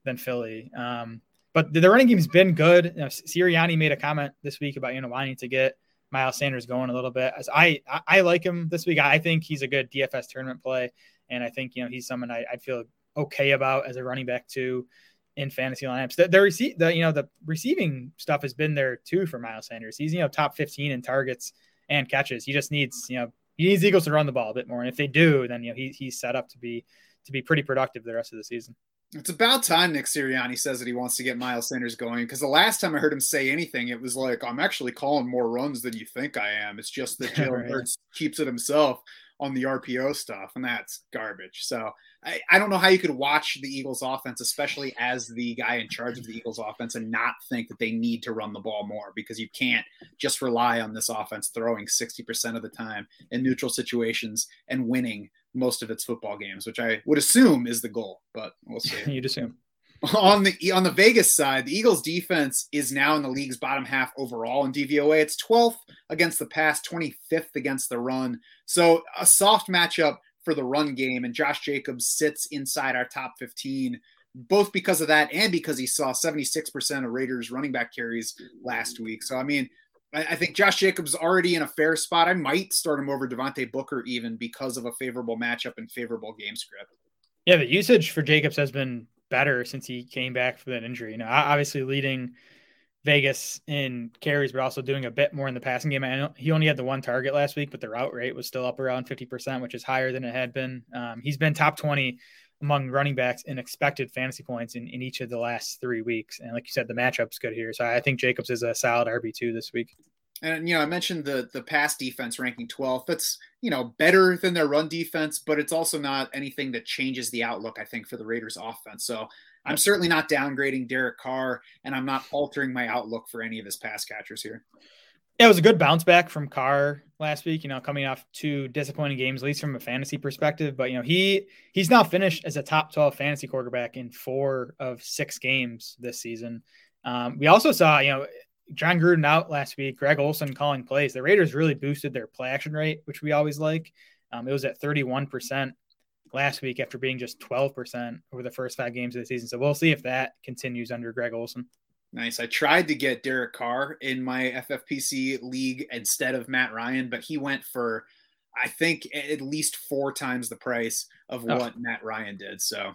than Philly. Um, but the, the running game's been good. You know, Sirianni made a comment this week about you know wanting to get Miles Sanders going a little bit. As I, I, I like him this week. I think he's a good DFS tournament play, and I think you know he's someone I, would feel okay about as a running back too in fantasy lineups. The, the receive the you know the receiving stuff has been there too for Miles Sanders. He's you know top 15 in targets and catches. He just needs you know he needs Eagles to run the ball a bit more, and if they do, then you know he, he's set up to be to be pretty productive the rest of the season. It's about time Nick Sirianni says that he wants to get Miles Sanders going because the last time I heard him say anything, it was like, I'm actually calling more runs than you think I am. It's just that Jalen Hurts keeps it himself. On the RPO stuff, and that's garbage. So I, I don't know how you could watch the Eagles offense, especially as the guy in charge of the Eagles offense, and not think that they need to run the ball more because you can't just rely on this offense throwing 60% of the time in neutral situations and winning most of its football games, which I would assume is the goal, but we'll see. You'd assume on the on the Vegas side, the Eagles defense is now in the league's bottom half overall in DVOA. It's 12th against the pass, 25th against the run. So a soft matchup for the run game and Josh Jacobs sits inside our top 15 both because of that and because he saw 76% of Raiders running back carries last week. So I mean, I, think Josh Jacobs already in a fair spot. I might start him over Devontae Booker even because of a favorable matchup and favorable game script. Yeah, the usage for Jacobs has been better since he came back from that injury. Know, obviously leading Vegas in carries, but also doing a bit more in the passing game. I know he only had the one target last week, but the route rate was still up around 50%, which is higher than it had been. Um, he's been top 20 among running backs in expected fantasy points in, in each of the last three weeks. And like you said, the matchup's good here. So I think Jacobs is a solid RB2 this week. And you know, I mentioned the the pass defense ranking 12th. That's you know better than their run defense, but it's also not anything that changes the outlook. I think for the Raiders' offense. So I'm certainly not downgrading Derek Carr, and I'm not altering my outlook for any of his pass catchers here. Yeah, it was a good bounce back from Carr last week. You know, coming off two disappointing games, at least from a fantasy perspective. But you know, he he's now finished as a top 12 fantasy quarterback in four of six games this season. Um, we also saw, you know, Jon Gruden out last week, Greg Olson calling plays. The Raiders really boosted their play action rate, which we always like. Um, it was at 31% last week after being just 12% over the first five games of the season. So we'll see if that continues under Greg Olson. Nice. I tried to get Derek Carr in my FFPC league instead of Matt Ryan, but he went for, I think, at least four times the price of oh. what Matt Ryan did. So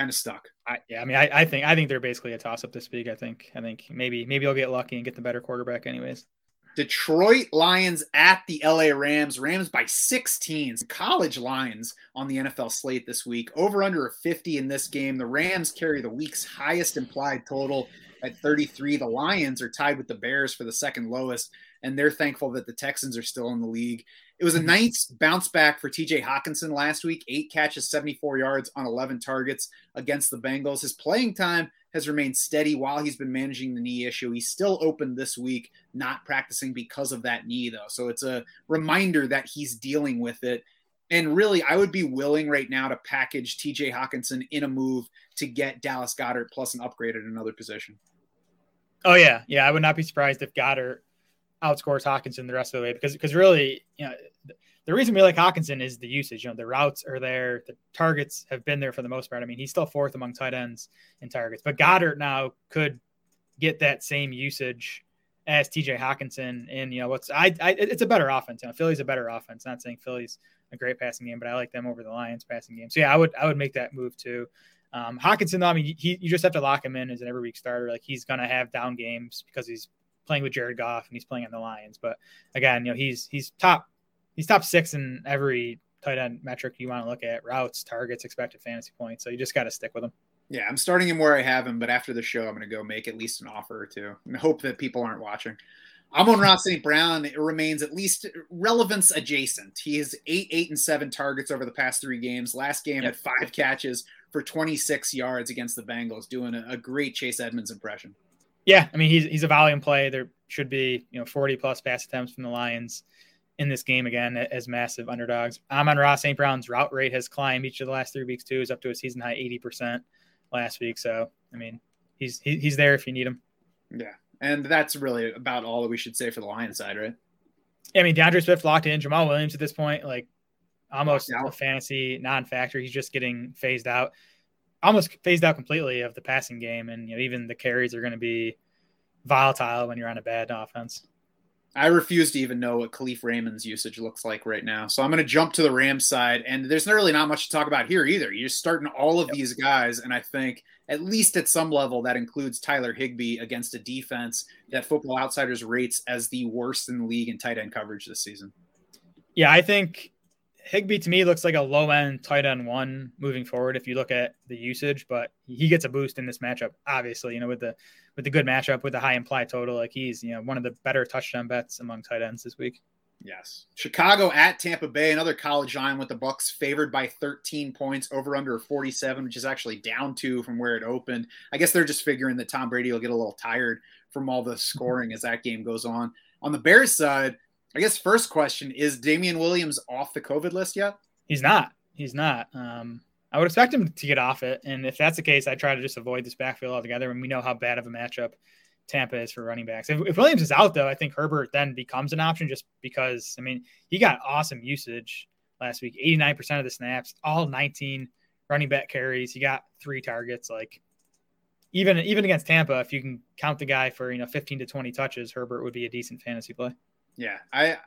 kind of stuck. I, yeah, I mean, I, I, think I think they're basically a toss up this week. I think I think maybe maybe I'll get lucky and get the better quarterback, anyways. Detroit Lions at the LA Rams. Rams by 16. College lines on the NFL slate this week. Over under a 50 in this game. The Rams carry the week's highest implied total at 33. The Lions are tied with the Bears for the second lowest, and they're thankful that the Texans are still in the league. It was a mm-hmm. nice bounce back for TJ Hockenson last week. Eight catches, 74 yards on 11 targets against the Bengals. His playing time has remained steady while he's been managing the knee issue. He's still open this week, not practicing because of that knee, though. So it's a reminder that he's dealing with it. And really, I would be willing right now to package TJ Hockenson in a move to get Dallas Goedert plus an upgrade at another position. Oh, yeah. Yeah. I would not be surprised if Goedert outscores Hockenson the rest of the way because because really, you know, the reason we like Hockenson is the usage. You know, the routes are there, the targets have been there for the most part. I mean, he's still fourth among tight ends in targets, but Goedert now could get that same usage as TJ Hockenson. And you know, what's I, I it's a better offense. You know, Philly's a better offense. Not saying Philly's a great passing game, but I like them over the Lions passing game. So yeah, I would I would make that move too. Um, Hockenson, though, I mean, he, you just have to lock him in as an every week starter. Like he's gonna have down games because he's playing with Jared Goff and he's playing on the Lions. But again, you know, he's he's top he's top six in every tight end metric you want to look at routes, targets, expected fantasy points. So you just got to stick with him. Yeah, I'm starting him where I have him, but after the show, I'm going to go make at least an offer or two and hope that people aren't watching. Amon-Ra St. Brown it remains at least relevance adjacent. He has eight, eight, and seven targets over the past three games. Last game yep. had five catches for 26 yards against the Bengals, doing a, a great Chase Edmonds impression. Yeah, I mean he's he's a volume play. There should be you know 40 plus pass attempts from the Lions in this game again as massive underdogs. Amon-Ra St. Brown's route rate has climbed each of the last three weeks too. Is up to a season high 80% last week. So I mean he's he, he's there if you need him. Yeah, and that's really about all that we should say for the Lions side, right? Yeah, I mean D'Andre Swift locked in. Jamaal Williams at this point, like almost a fantasy non-factor. He's just getting phased out, almost phased out completely of the passing game, and you know even the carries are going to be volatile when you're on a bad offense. I refuse to even know what Kalif Raymond's usage looks like right now. So I'm going to jump to the Rams side, and there's really not much to talk about here either. You're starting all of yep. these guys, and I think at least at some level that includes Tyler Higbee against a defense that Football Outsiders rates as the worst in the league in tight end coverage this season. Yeah, I think Higbee to me looks like a low end tight end one moving forward if you look at the usage, but he gets a boost in this matchup. Obviously, you know with the with the good matchup with the high implied total, like he's you know one of the better touchdown bets among tight ends this week. Yes. Chicago at Tampa Bay, another college line with the Bucs favored by 13 points over under 47, which is actually down two from where it opened. I guess they're just figuring that Tom Brady will get a little tired from all the scoring as that game goes on. On the Bears side, I guess first question is Damien Williams off the COVID list yet? He's not. He's not. Um, I would expect him to get off it, and if that's the case, I try to just avoid this backfield altogether. And we know how bad of a matchup Tampa is for running backs. If, if, Williams is out, though, I think Herbert then becomes an option just because, I mean, he got awesome usage last week 89% of the snaps, all 19 running back carries. He got three targets. Like, even even against Tampa, if you can count the guy for you know 15 to 20 touches, Herbert would be a decent fantasy play. Yeah, I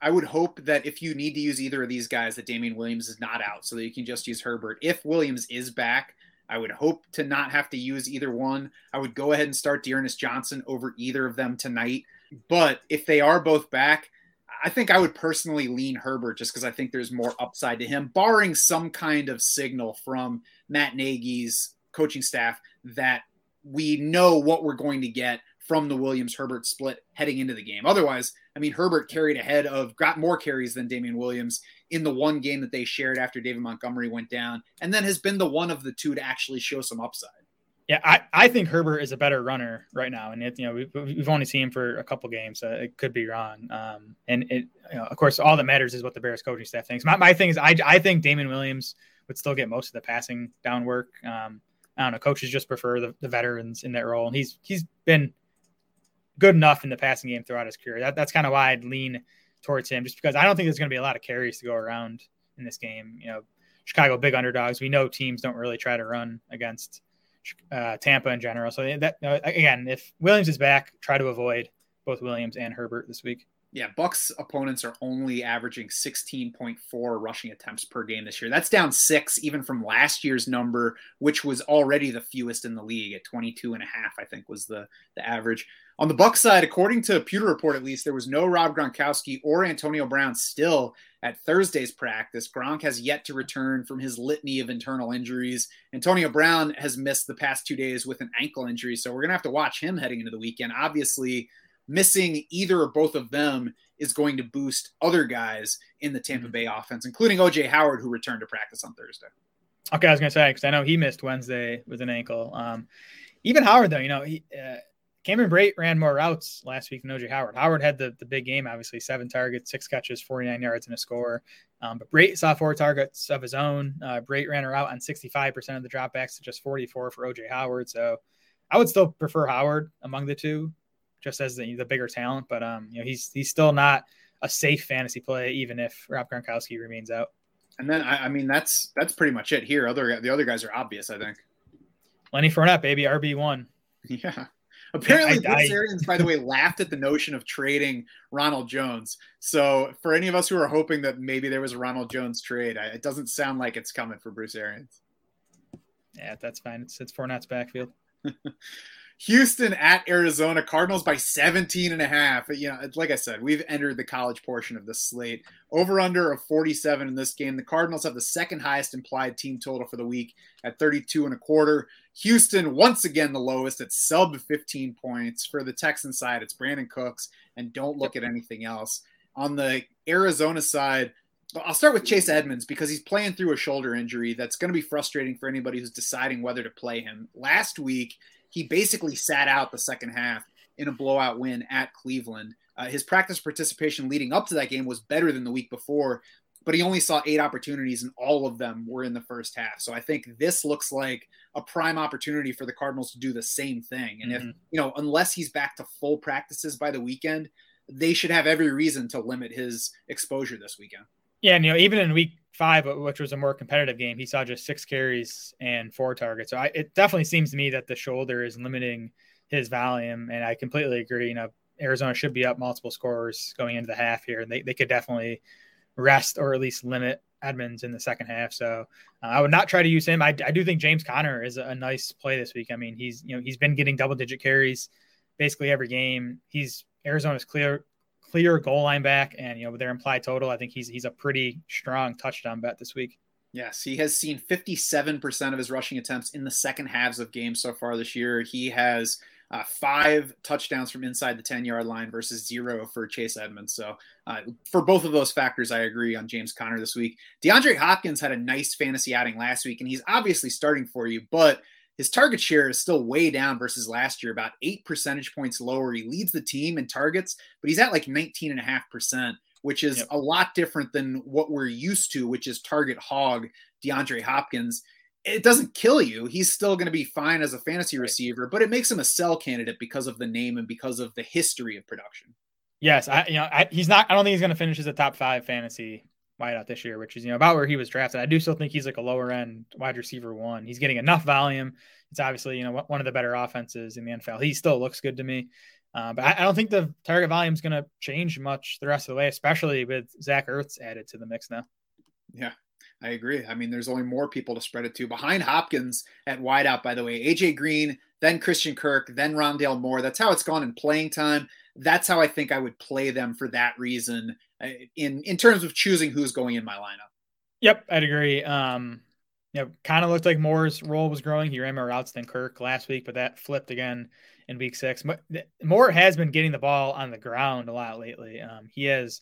I would hope that if you need to use either of these guys, that Damien Williams is not out, so that you can just use Herbert. If Williams is back, I would hope to not have to use either one. I would go ahead and start D'Ernest Johnson over either of them tonight. But if they are both back, I think I would personally lean Herbert just because I think there's more upside to him, barring some kind of signal from Matt Nagy's coaching staff that we know what we're going to get from the Williams Herbert split heading into the game. Otherwise, I mean, Herbert carried ahead of, got more carries than Damien Williams in the one game that they shared after David Montgomery went down, and then has been the one of the two to actually show some upside. Yeah, I, I think Herbert is a better runner right now, and it, you know we've, we've only seen him for a couple games, it could be wrong. Um, and it, you know, of course, all that matters is what the Bears coaching staff thinks. My, my thing is, I, I think Damien Williams would still get most of the passing down work. Um, I don't know, coaches just prefer the, the veterans in that role, and he's he's been good enough in the passing game throughout his career. That, that's kind of why I'd lean towards him, just because I don't think there's going to be a lot of carries to go around in this game. You know, Chicago big underdogs. We know teams don't really try to run against uh, Tampa in general. So that uh, again, if Williams is back, try to avoid both Williams and Herbert this week. Yeah, Bucs opponents are only averaging 16.4 rushing attempts per game this year. That's down six even from last year's number, which was already the fewest in the league at 22 and a half, I think was the, the average. On the Buck side, according to a Pewter Report, at least, there was no Rob Gronkowski or Antonio Brown still at Thursday's practice. Gronk has yet to return from his litany of internal injuries. Antonio Brown has missed the past two days with an ankle injury, so we're going to have to watch him heading into the weekend. Obviously, missing either or both of them is going to boost other guys in the Tampa mm-hmm. Bay offense, including OJ Howard, who returned to practice on Thursday. Okay, I was going to say, because I know he missed Wednesday with an ankle. Um, even Howard, though, you know, he, uh, Cameron Brate ran more routes last week than OJ Howard. Howard had the, the big game, obviously, seven targets, six catches, 49 yards, and a score. Um, but Brate saw four targets of his own. Uh, Brate ran her out on 65% of the dropbacks to just 44 for OJ Howard. So I would still prefer Howard among the two, just as the, the bigger talent. But um, you know, he's he's still not a safe fantasy play, even if Rob Gronkowski remains out. And then I, I mean that's that's pretty much it here. Other the other guys are obvious, I think. Lenny Fournette, baby, RB one. Yeah. Apparently, Bruce Arians, by the way, laughed at the notion of trading Ronald Jones. So, for any of us who are hoping that maybe there was a Ronald Jones trade, it doesn't sound like it's coming for Bruce Arians. Yeah, that's fine. It's it's Fournette's backfield. Houston at Arizona Cardinals by 17 and a half. You know, like I said, we've entered the college portion of the slate. Over under of 47 in this game. The Cardinals have the second highest implied team total for the week at 32 and a quarter. Houston once again the lowest at sub 15 points. For the Texan side, it's Brandin Cooks and don't look at anything else. On the Arizona side, I'll start with Chase Edmonds because he's playing through a shoulder injury that's going to be frustrating for anybody who's deciding whether to play him. Last week, he basically sat out the second half in a blowout win at Cleveland. Uh, his practice participation leading up to that game was better than the week before, but he only saw eight opportunities and all of them were in the first half. So I think this looks like a prime opportunity for the Cardinals to do the same thing. And mm-hmm. if, you know, unless he's back to full practices by the weekend, they should have every reason to limit his exposure this weekend. Yeah, and you know, even in week five, which was a more competitive game, he saw just six carries and four targets. So I, it definitely seems to me that the shoulder is limiting his volume, and I completely agree. You know, Arizona should be up multiple scores going into the half here, and they, they could definitely rest or at least limit Edmonds in the second half. So uh, I would not try to use him. I, I do think James Conner is a, a nice play this week. I mean, he's you know he's been getting double digit carries basically every game. He's Arizona's clear clear goal line back, and you know with their implied total, I think he's he's a pretty strong touchdown bet this week. Yes, he has seen 57% of his rushing attempts in the second halves of games so far this year. He has uh, five touchdowns from inside the 10 yard line versus zero for Chase Edmonds. So, uh, for both of those factors, I agree on James Conner this week. DeAndre Hopkins had a nice fantasy outing last week, and he's obviously starting for you, but his target share is still way down versus last year, about eight percentage points lower. He leads the team in targets, but he's at like 19.5%, which is yep. a lot different than what we're used to, which is target hog DeAndre Hopkins. It doesn't kill you. He's still going to be fine as a fantasy receiver, but it makes him a sell candidate because of the name and because of the history of production. Yes, I you know I, he's not. I don't think he's going to finish as a top five fantasy wideout this year, which is you know about where he was drafted. I do still think he's like a lower end wide receiver one. He's getting enough volume. It's obviously you know one of the better offenses in the NFL. He still looks good to me, uh, but I, I, don't think the target volume is going to change much the rest of the way, especially with Zach Ertz added to the mix now. Yeah, I agree. I mean, there's only more people to spread it to. Behind Hopkins at wideout, by the way, AJ Green, then Christian Kirk, then Rondale Moore. That's how it's gone in playing time. That's how I think I would play them for that reason in in terms of choosing who's going in my lineup. Yep, I'd agree. Um, you know, kind of looked like Moore's role was growing. He ran more routes than Kirk last week, but that flipped again in week six. Moore has been getting the ball on the ground a lot lately. Um, he has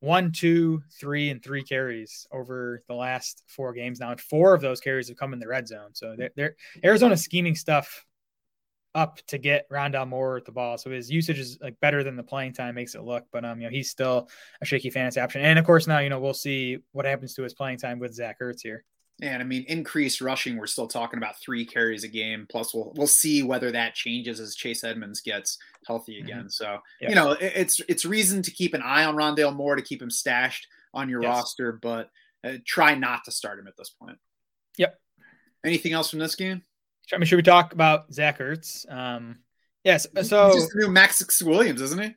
one, two, three, and three carries over the last four games now, and four of those carries have come in the red zone. So they're, they're Arizona scheming stuff up to get Rondale Moore at the ball. So his usage is like better than the playing time makes it look. But um, you know, he's still a shaky fantasy option. And of course, now you know we'll see what happens to his playing time with Zach Ertz here. And I mean, increased rushing. We're still talking about three carries a game. Plus, we'll we'll see whether that changes as Chase Edmonds gets healthy mm-hmm. again. Mm-hmm. So yeah. you know, it, it's it's reason to keep an eye on Rondale Moore to keep him stashed on your yes. roster, but uh, try not to start him at this point. Yep. Anything else from this game? I mean, should we talk about Zach Ertz? Um, yes. So he's just the new Maxx Williams, isn't he?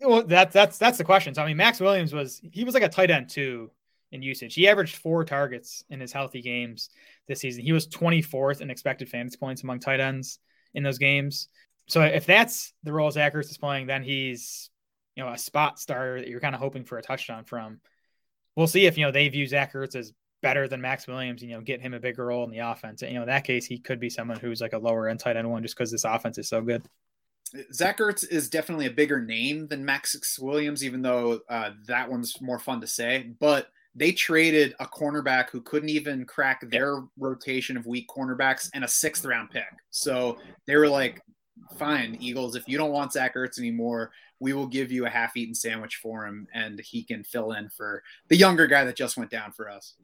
Well, that's that's that's the question. So I mean, Maxx Williams was he was like a tight end too in usage. He averaged four targets in his healthy games this season. He was 24th in expected fantasy points among tight ends in those games. So if that's the role Zach Ertz is playing, then he's you know a spot starter that you're kind of hoping for a touchdown from. We'll see if you know they view Zach Ertz as better than Maxx Williams, you know, get him a bigger role in the offense. You know, in that case, he could be someone who's like a lower end tight end one just because this offense is so good. Zach Ertz is definitely a bigger name than Maxx Williams, even though uh, that one's more fun to say. But they traded a cornerback who couldn't even crack their rotation of weak cornerbacks and a sixth round pick. So they were like, fine, Eagles, if you don't want Zach Ertz anymore, we will give you a half eaten sandwich for him and he can fill in for the younger guy that just went down for us.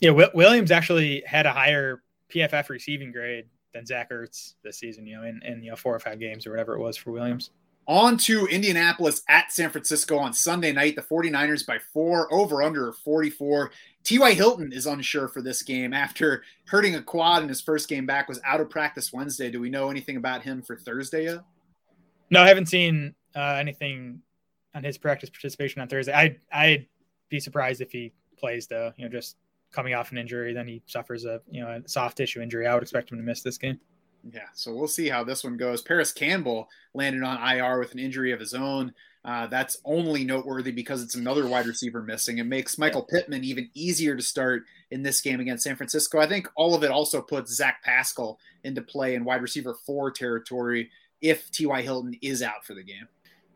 Yeah, Williams actually had a higher PFF receiving grade than Zach Ertz this season, you know, in, in you know four or five games or whatever it was for Williams. On to Indianapolis at San Francisco on Sunday night. The 49ers by four, over under 44. T.Y. Hilton is unsure for this game after hurting a quad in his first game back, was out of practice Wednesday. Do we know anything about him for Thursday yet? No, I haven't seen uh, anything on his practice participation on Thursday. I I'd be surprised if he plays though. You know, just coming off an injury, then he suffers a you know a soft tissue injury. I would expect him to miss this game. Yeah, so we'll see how this one goes. Parris Campbell landed on IR with an injury of his own. Uh, that's only noteworthy because it's another wide receiver missing. It makes Michael. Pittman even easier to start in this game against San Francisco. I think all of it also puts Zach Pascal into play in wide receiver four territory if T.Y. Hilton is out for the game.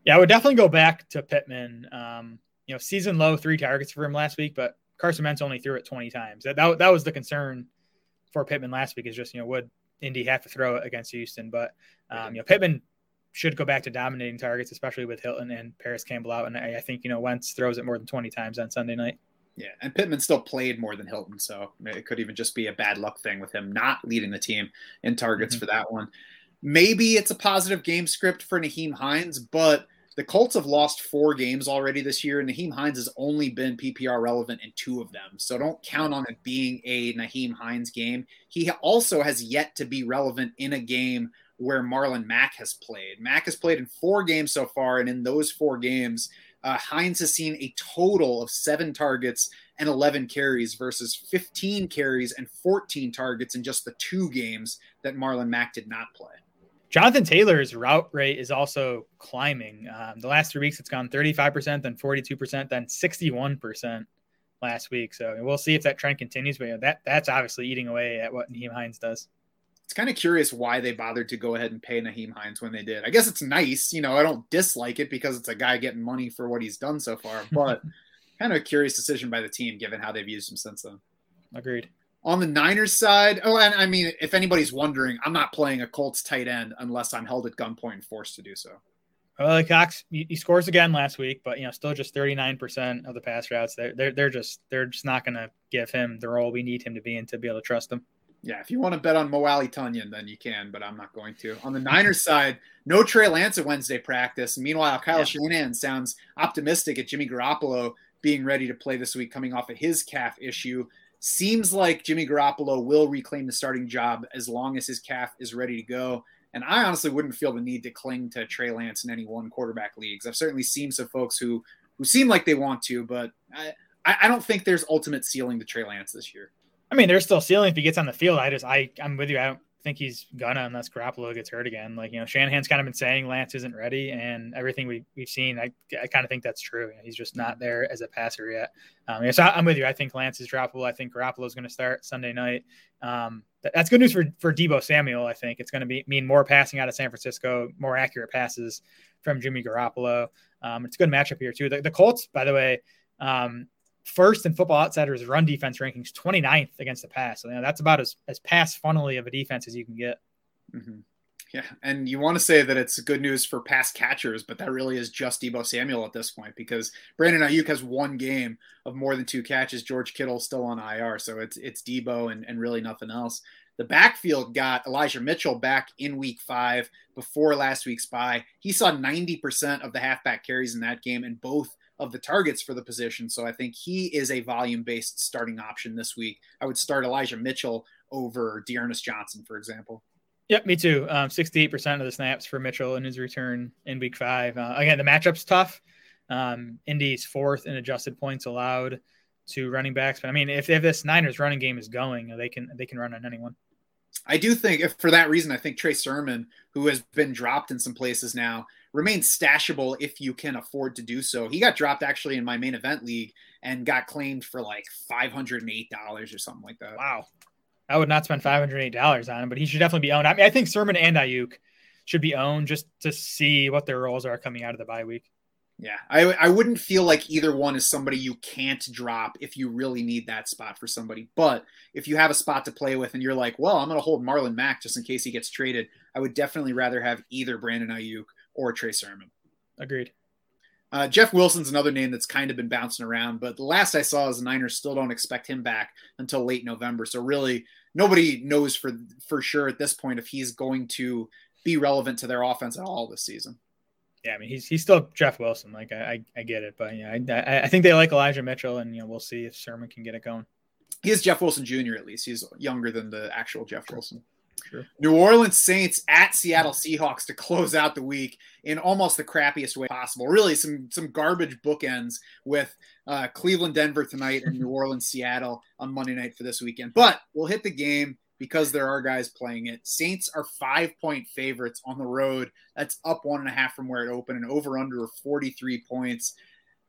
Yeah, I would definitely go back to Pittman. Um, you know, season low three targets for him last week, but Carson Wentz only threw it 20 times. That, that, that was the concern for Pittman last week is just, you know, would Indy have to throw it against Houston? But, um, you know, Pittman should go back to dominating targets, especially with Hilton and Parris Campbell out. And I, I think, you know, Wentz throws it more than 20 times on Sunday night. Yeah, and Pittman still played more than Hilton, so it could even just be a bad luck thing with him not leading the team in targets mm-hmm. for that one. Maybe it's a positive game script for Nyheim Hines, but the Colts have lost four games already this year, and Nyheim Hines has only been PPR relevant in two of them. So don't count on it being a Nyheim Hines game. He also has yet to be relevant in a game where Marlon Mack has played. Mack has played in four games so far, and in those four games, uh, Hines has seen a total of seven targets and 11 carries versus 15 carries and 14 targets in just the two games that Marlon Mack did not play. Jonathan Taylor's route rate is also climbing. Um, the last three weeks, it's gone 35%, then 42%, then 61% last week. So we'll see if that trend continues. But you know, that that's obviously eating away at what Nyheim Hines does. it's kind of curious why they bothered to go ahead and pay Nyheim Hines when they did. I guess it's nice, you know. I don't dislike it because it's a guy getting money for what he's done so far, but kind of a curious decision by the team given how they've used him since then. Agreed. On the Niners side, oh, and I mean, if anybody's wondering, I'm not playing a Colts tight end unless I'm held at gunpoint and forced to do so. Well, Cox, he, scores again last week, but you know, still just 39% of the pass routes. They're they're, they're just they're just not going to give him the role we need him to be in to be able to trust him. Yeah, if you want to bet on Mo Tunyon, then you can, but I'm not going to. On the Niners side, no Trey Lance at Wednesday practice. Meanwhile, Kyle yeah. Shanahan sounds optimistic at Jimmy Garoppolo being ready to play this week, coming off of his calf issue. Seems like Jimmy Garoppolo will reclaim the starting job as long as his calf is ready to go. And I honestly wouldn't feel the need to cling to Trey Lance in any one quarterback leagues. I've certainly seen some folks who who seem like they want to, but I, I don't think there's ultimate ceiling to Trey Lance this year. I mean, there's still ceiling if he gets on the field. I just, I, I'm with you. I don't think he's gonna unless Garoppolo gets hurt again. Like you know, Shanahan's kind of been saying Lance isn't ready, and everything we we've seen, I, I kind of think that's true. He's just not there as a passer yet. Um, yeah, so I'm with you. I think Lance is droppable. I think Garoppolo is going to start Sunday night. Um, that, that's good news for for Deebo Samuel. I think it's going to be mean more passing out of San Francisco, more accurate passes from Jimmy Garoppolo. Um, it's a good matchup here too. The, the Colts, by the way. Um, first in Football Outsiders run defense rankings, 29th against the pass. So you know, that's about as, as pass funnily of a defense as you can get. Mm-hmm. Yeah, and you want to say that it's good news for pass catchers, but that really is just Deebo Samuel at this point because Brandon Aiyuk has one game of more than two catches. George Kittle still on IR, so it's it's Deebo and, and really nothing else. The backfield got Elijah Mitchell back in week five before last week's bye. He saw 90% of the halfback carries in that game, and both of the targets for the position. So I think he is a volume based starting option this week. I would start Elijah Mitchell over D'Ernest Johnson, for example. Yep, me too. Um, 68% of the snaps for Mitchell in his return in week five. Uh, again, the matchup's tough. Um, Indy's fourth in adjusted points allowed to running backs. But I mean, if, if this Niners running game is going, they can they can run on anyone. I do think, if for that reason, I think Trey Sermon, who has been dropped in some places now, remains stashable if you can afford to do so. He got dropped actually in my main event league and got claimed for like five hundred and eight dollars or something like that. Wow, I would not spend five hundred eight dollars on him, but he should definitely be owned. I mean, I think Sermon and Aiyuk should be owned just to see what their roles are coming out of the bye week. Yeah, I, I wouldn't feel like either one is somebody you can't drop if you really need that spot for somebody. But if you have a spot to play with and you're like, well, I'm going to hold Marlon Mack just in case he gets traded, I would definitely rather have either Brandon Aiyuk or Trey Sermon. Agreed. Uh, Jeff Wilson's another name that's kind of been bouncing around, but the last I saw is the Niners still don't expect him back until late November. So really, nobody knows for for sure at this point if he's going to be relevant to their offense at all this season. Yeah, I mean he's he's still Jeff Wilson. Like I I, I get it, but yeah, I, I think they like Elijah Mitchell, and you know we'll see if Sermon can get it going. He is Jeff Wilson Jr. At least he's younger than the actual Jeff Wilson. Sure. New Orleans Saints at Seattle Seahawks to close out the week in almost the crappiest way possible. Really, some some garbage bookends with uh, Cleveland Denver tonight and New Orleans Seattle on Monday night for this weekend. But we'll hit the game because there are guys playing it. Saints are five point favorites on the road. That's up one and a half from where it opened and over under 43 points.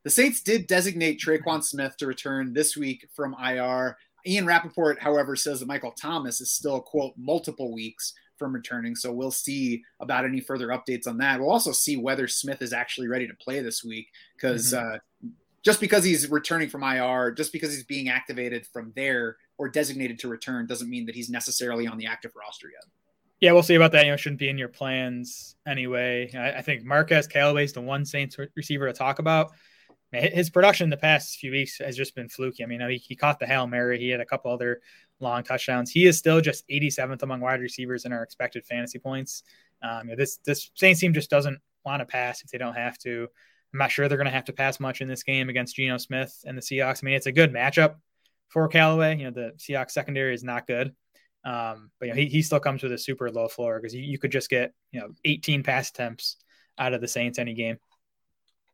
The Saints did designate Tre'Quan Smith to return this week from IR. Ian Rapoport, however, says that Michael Thomas is still, quote, multiple weeks from returning. So we'll see about any further updates on that. We'll also see whether Smith is actually ready to play this week because mm-hmm. uh, just because he's returning from IR, just because he's being activated from there or designated to return doesn't mean that he's necessarily on the active roster yet. Yeah, we'll see about that. You know, shouldn't be in your plans anyway. I, I think Marquez is the one Saints receiver to talk about his production the past few weeks has just been fluky. I mean, he, he caught the Hail Mary. He had a couple other long touchdowns. He is still just 87th among wide receivers in our expected fantasy points. Um, this this Saints team just doesn't want to pass if they don't have to. I'm not sure they're going to have to pass much in this game against Geno Smith and the Seahawks. I mean, it's a good matchup for Callaway. You know, the Seahawks secondary is not good. Um, but you know, he, he still comes with a super low floor because you, you could just get, you know, 18 pass attempts out of the Saints any game.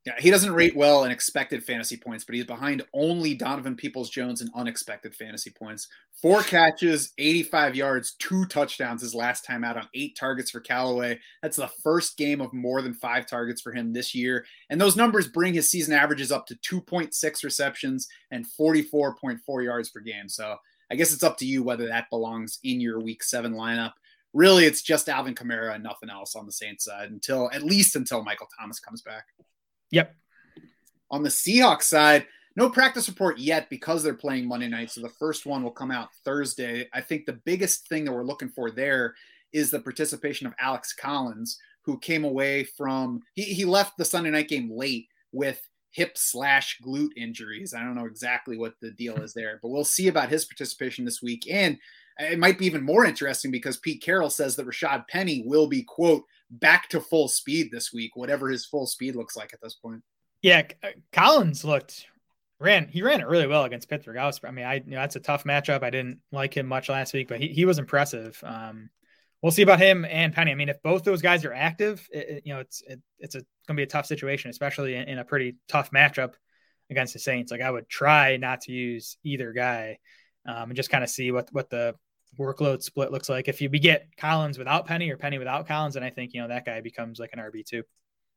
Yeah, he doesn't rate well in expected fantasy points, but he's behind only Donovan Peoples Jones in unexpected fantasy points. Four catches, 85 yards, two touchdowns his last time out on eight targets for Callaway. That's the first game of more than five targets for him this year. And those numbers bring his season averages up to 2.6 receptions and 44.4 yards per game. So I guess it's up to you whether that belongs in your week seven lineup. really it's just Alvin Kamara and nothing else on the Saints side until at least until Michael Thomas comes back. Yep. On the Seahawks side, no practice report yet because they're playing Monday night. So the first one will come out Thursday. I think the biggest thing that we're looking for there is the participation of Alex Collins, who came away from he, he left the Sunday night game late with hip slash glute injuries. I don't know exactly what the deal is there, but we'll see about his participation this week. And it might be even more interesting because Pete Carroll says that Rashaad Penny will be, quote, back to full speed this week, whatever his full speed looks like at this point. Yeah, uh, Collins looked ran he ran it really well against Pittsburgh. I was I mean I you know that's a tough matchup. I didn't like him much last week, but he, he was impressive. Um, we'll see about him and Penny. I mean, if both those guys are active, it, it, you know it's it, it's a, gonna be a tough situation, especially in, in, a pretty tough matchup against the Saints. Like I would try not to use either guy um, and just kind of see what what the workload split looks like. If you get Collins without Penny or Penny without Collins, and I think you know that guy becomes like an RB two.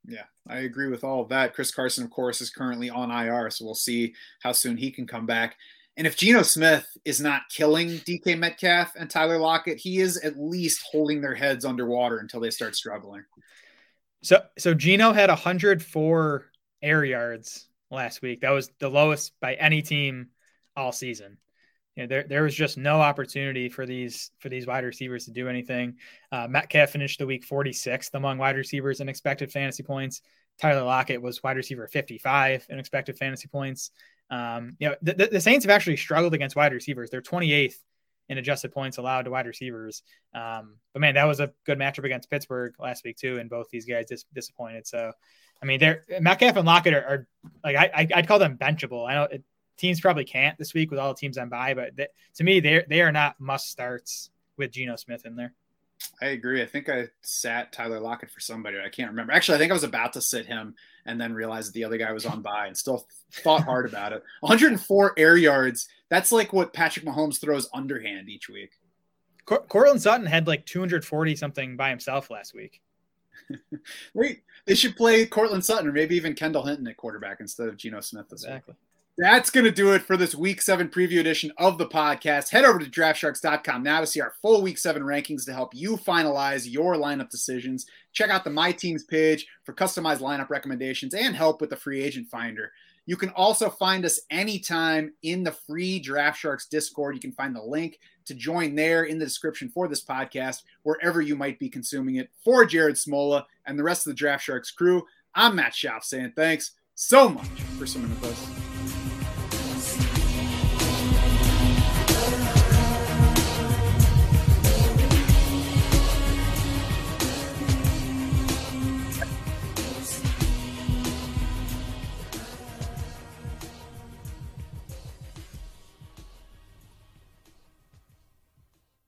Yeah, I agree with all of that. Chris Carson, of course, is currently on IR, so we'll see how soon he can come back. And if Geno Smith is not killing DK Metcalf and Tyler Lockett, he is at least holding their heads underwater until they start struggling. So, so Geno had 104 air yards last week. That was the lowest by any team all season you know, there there was just no opportunity for these for these wide receivers to do anything. Uh, Metcalf finished the week 46th among wide receivers in expected fantasy points. Tyler Lockett was wide receiver 55 in expected fantasy points. Um, you know, the, the, Saints have actually struggled against wide receivers. They're 28th in adjusted points allowed to wide receivers. Um, but man, that was a good matchup against Pittsburgh last week too, and both these guys dis- disappointed. So, I mean, they're Metcalf and Lockett are, are like I, I would call them benchable. I know it, teams probably can't this week with all the teams on by, but to me, they they are not must starts with Geno Smith in there. I agree. I think I sat Tyler Lockett for somebody. I can't remember. Actually, I think I was about to sit him and then realized that the other guy was on by and still thought hard about it. 104 air yards. That's like what Patrick Mahomes throws underhand each week. Cor- Courtland Sutton had like 240 something by himself last week. Wait, they should play Courtland Sutton or maybe even Kendall Hinton at quarterback instead of Geno Smith this exactly. week. That's going to do it for this week seven preview edition of the podcast. Head over to draftsharks.com now to see our full week seven rankings to help you finalize your lineup decisions. Check out the My Teams page for customized lineup recommendations and help with the free agent finder. You can also find us anytime in the free Draft Sharks Discord. You can find the link to join there in the description for this podcast, wherever you might be consuming it. For Jared Smola and the rest of the Draft Sharks crew, I'm Matt Schauf saying thanks so much for swimming with us.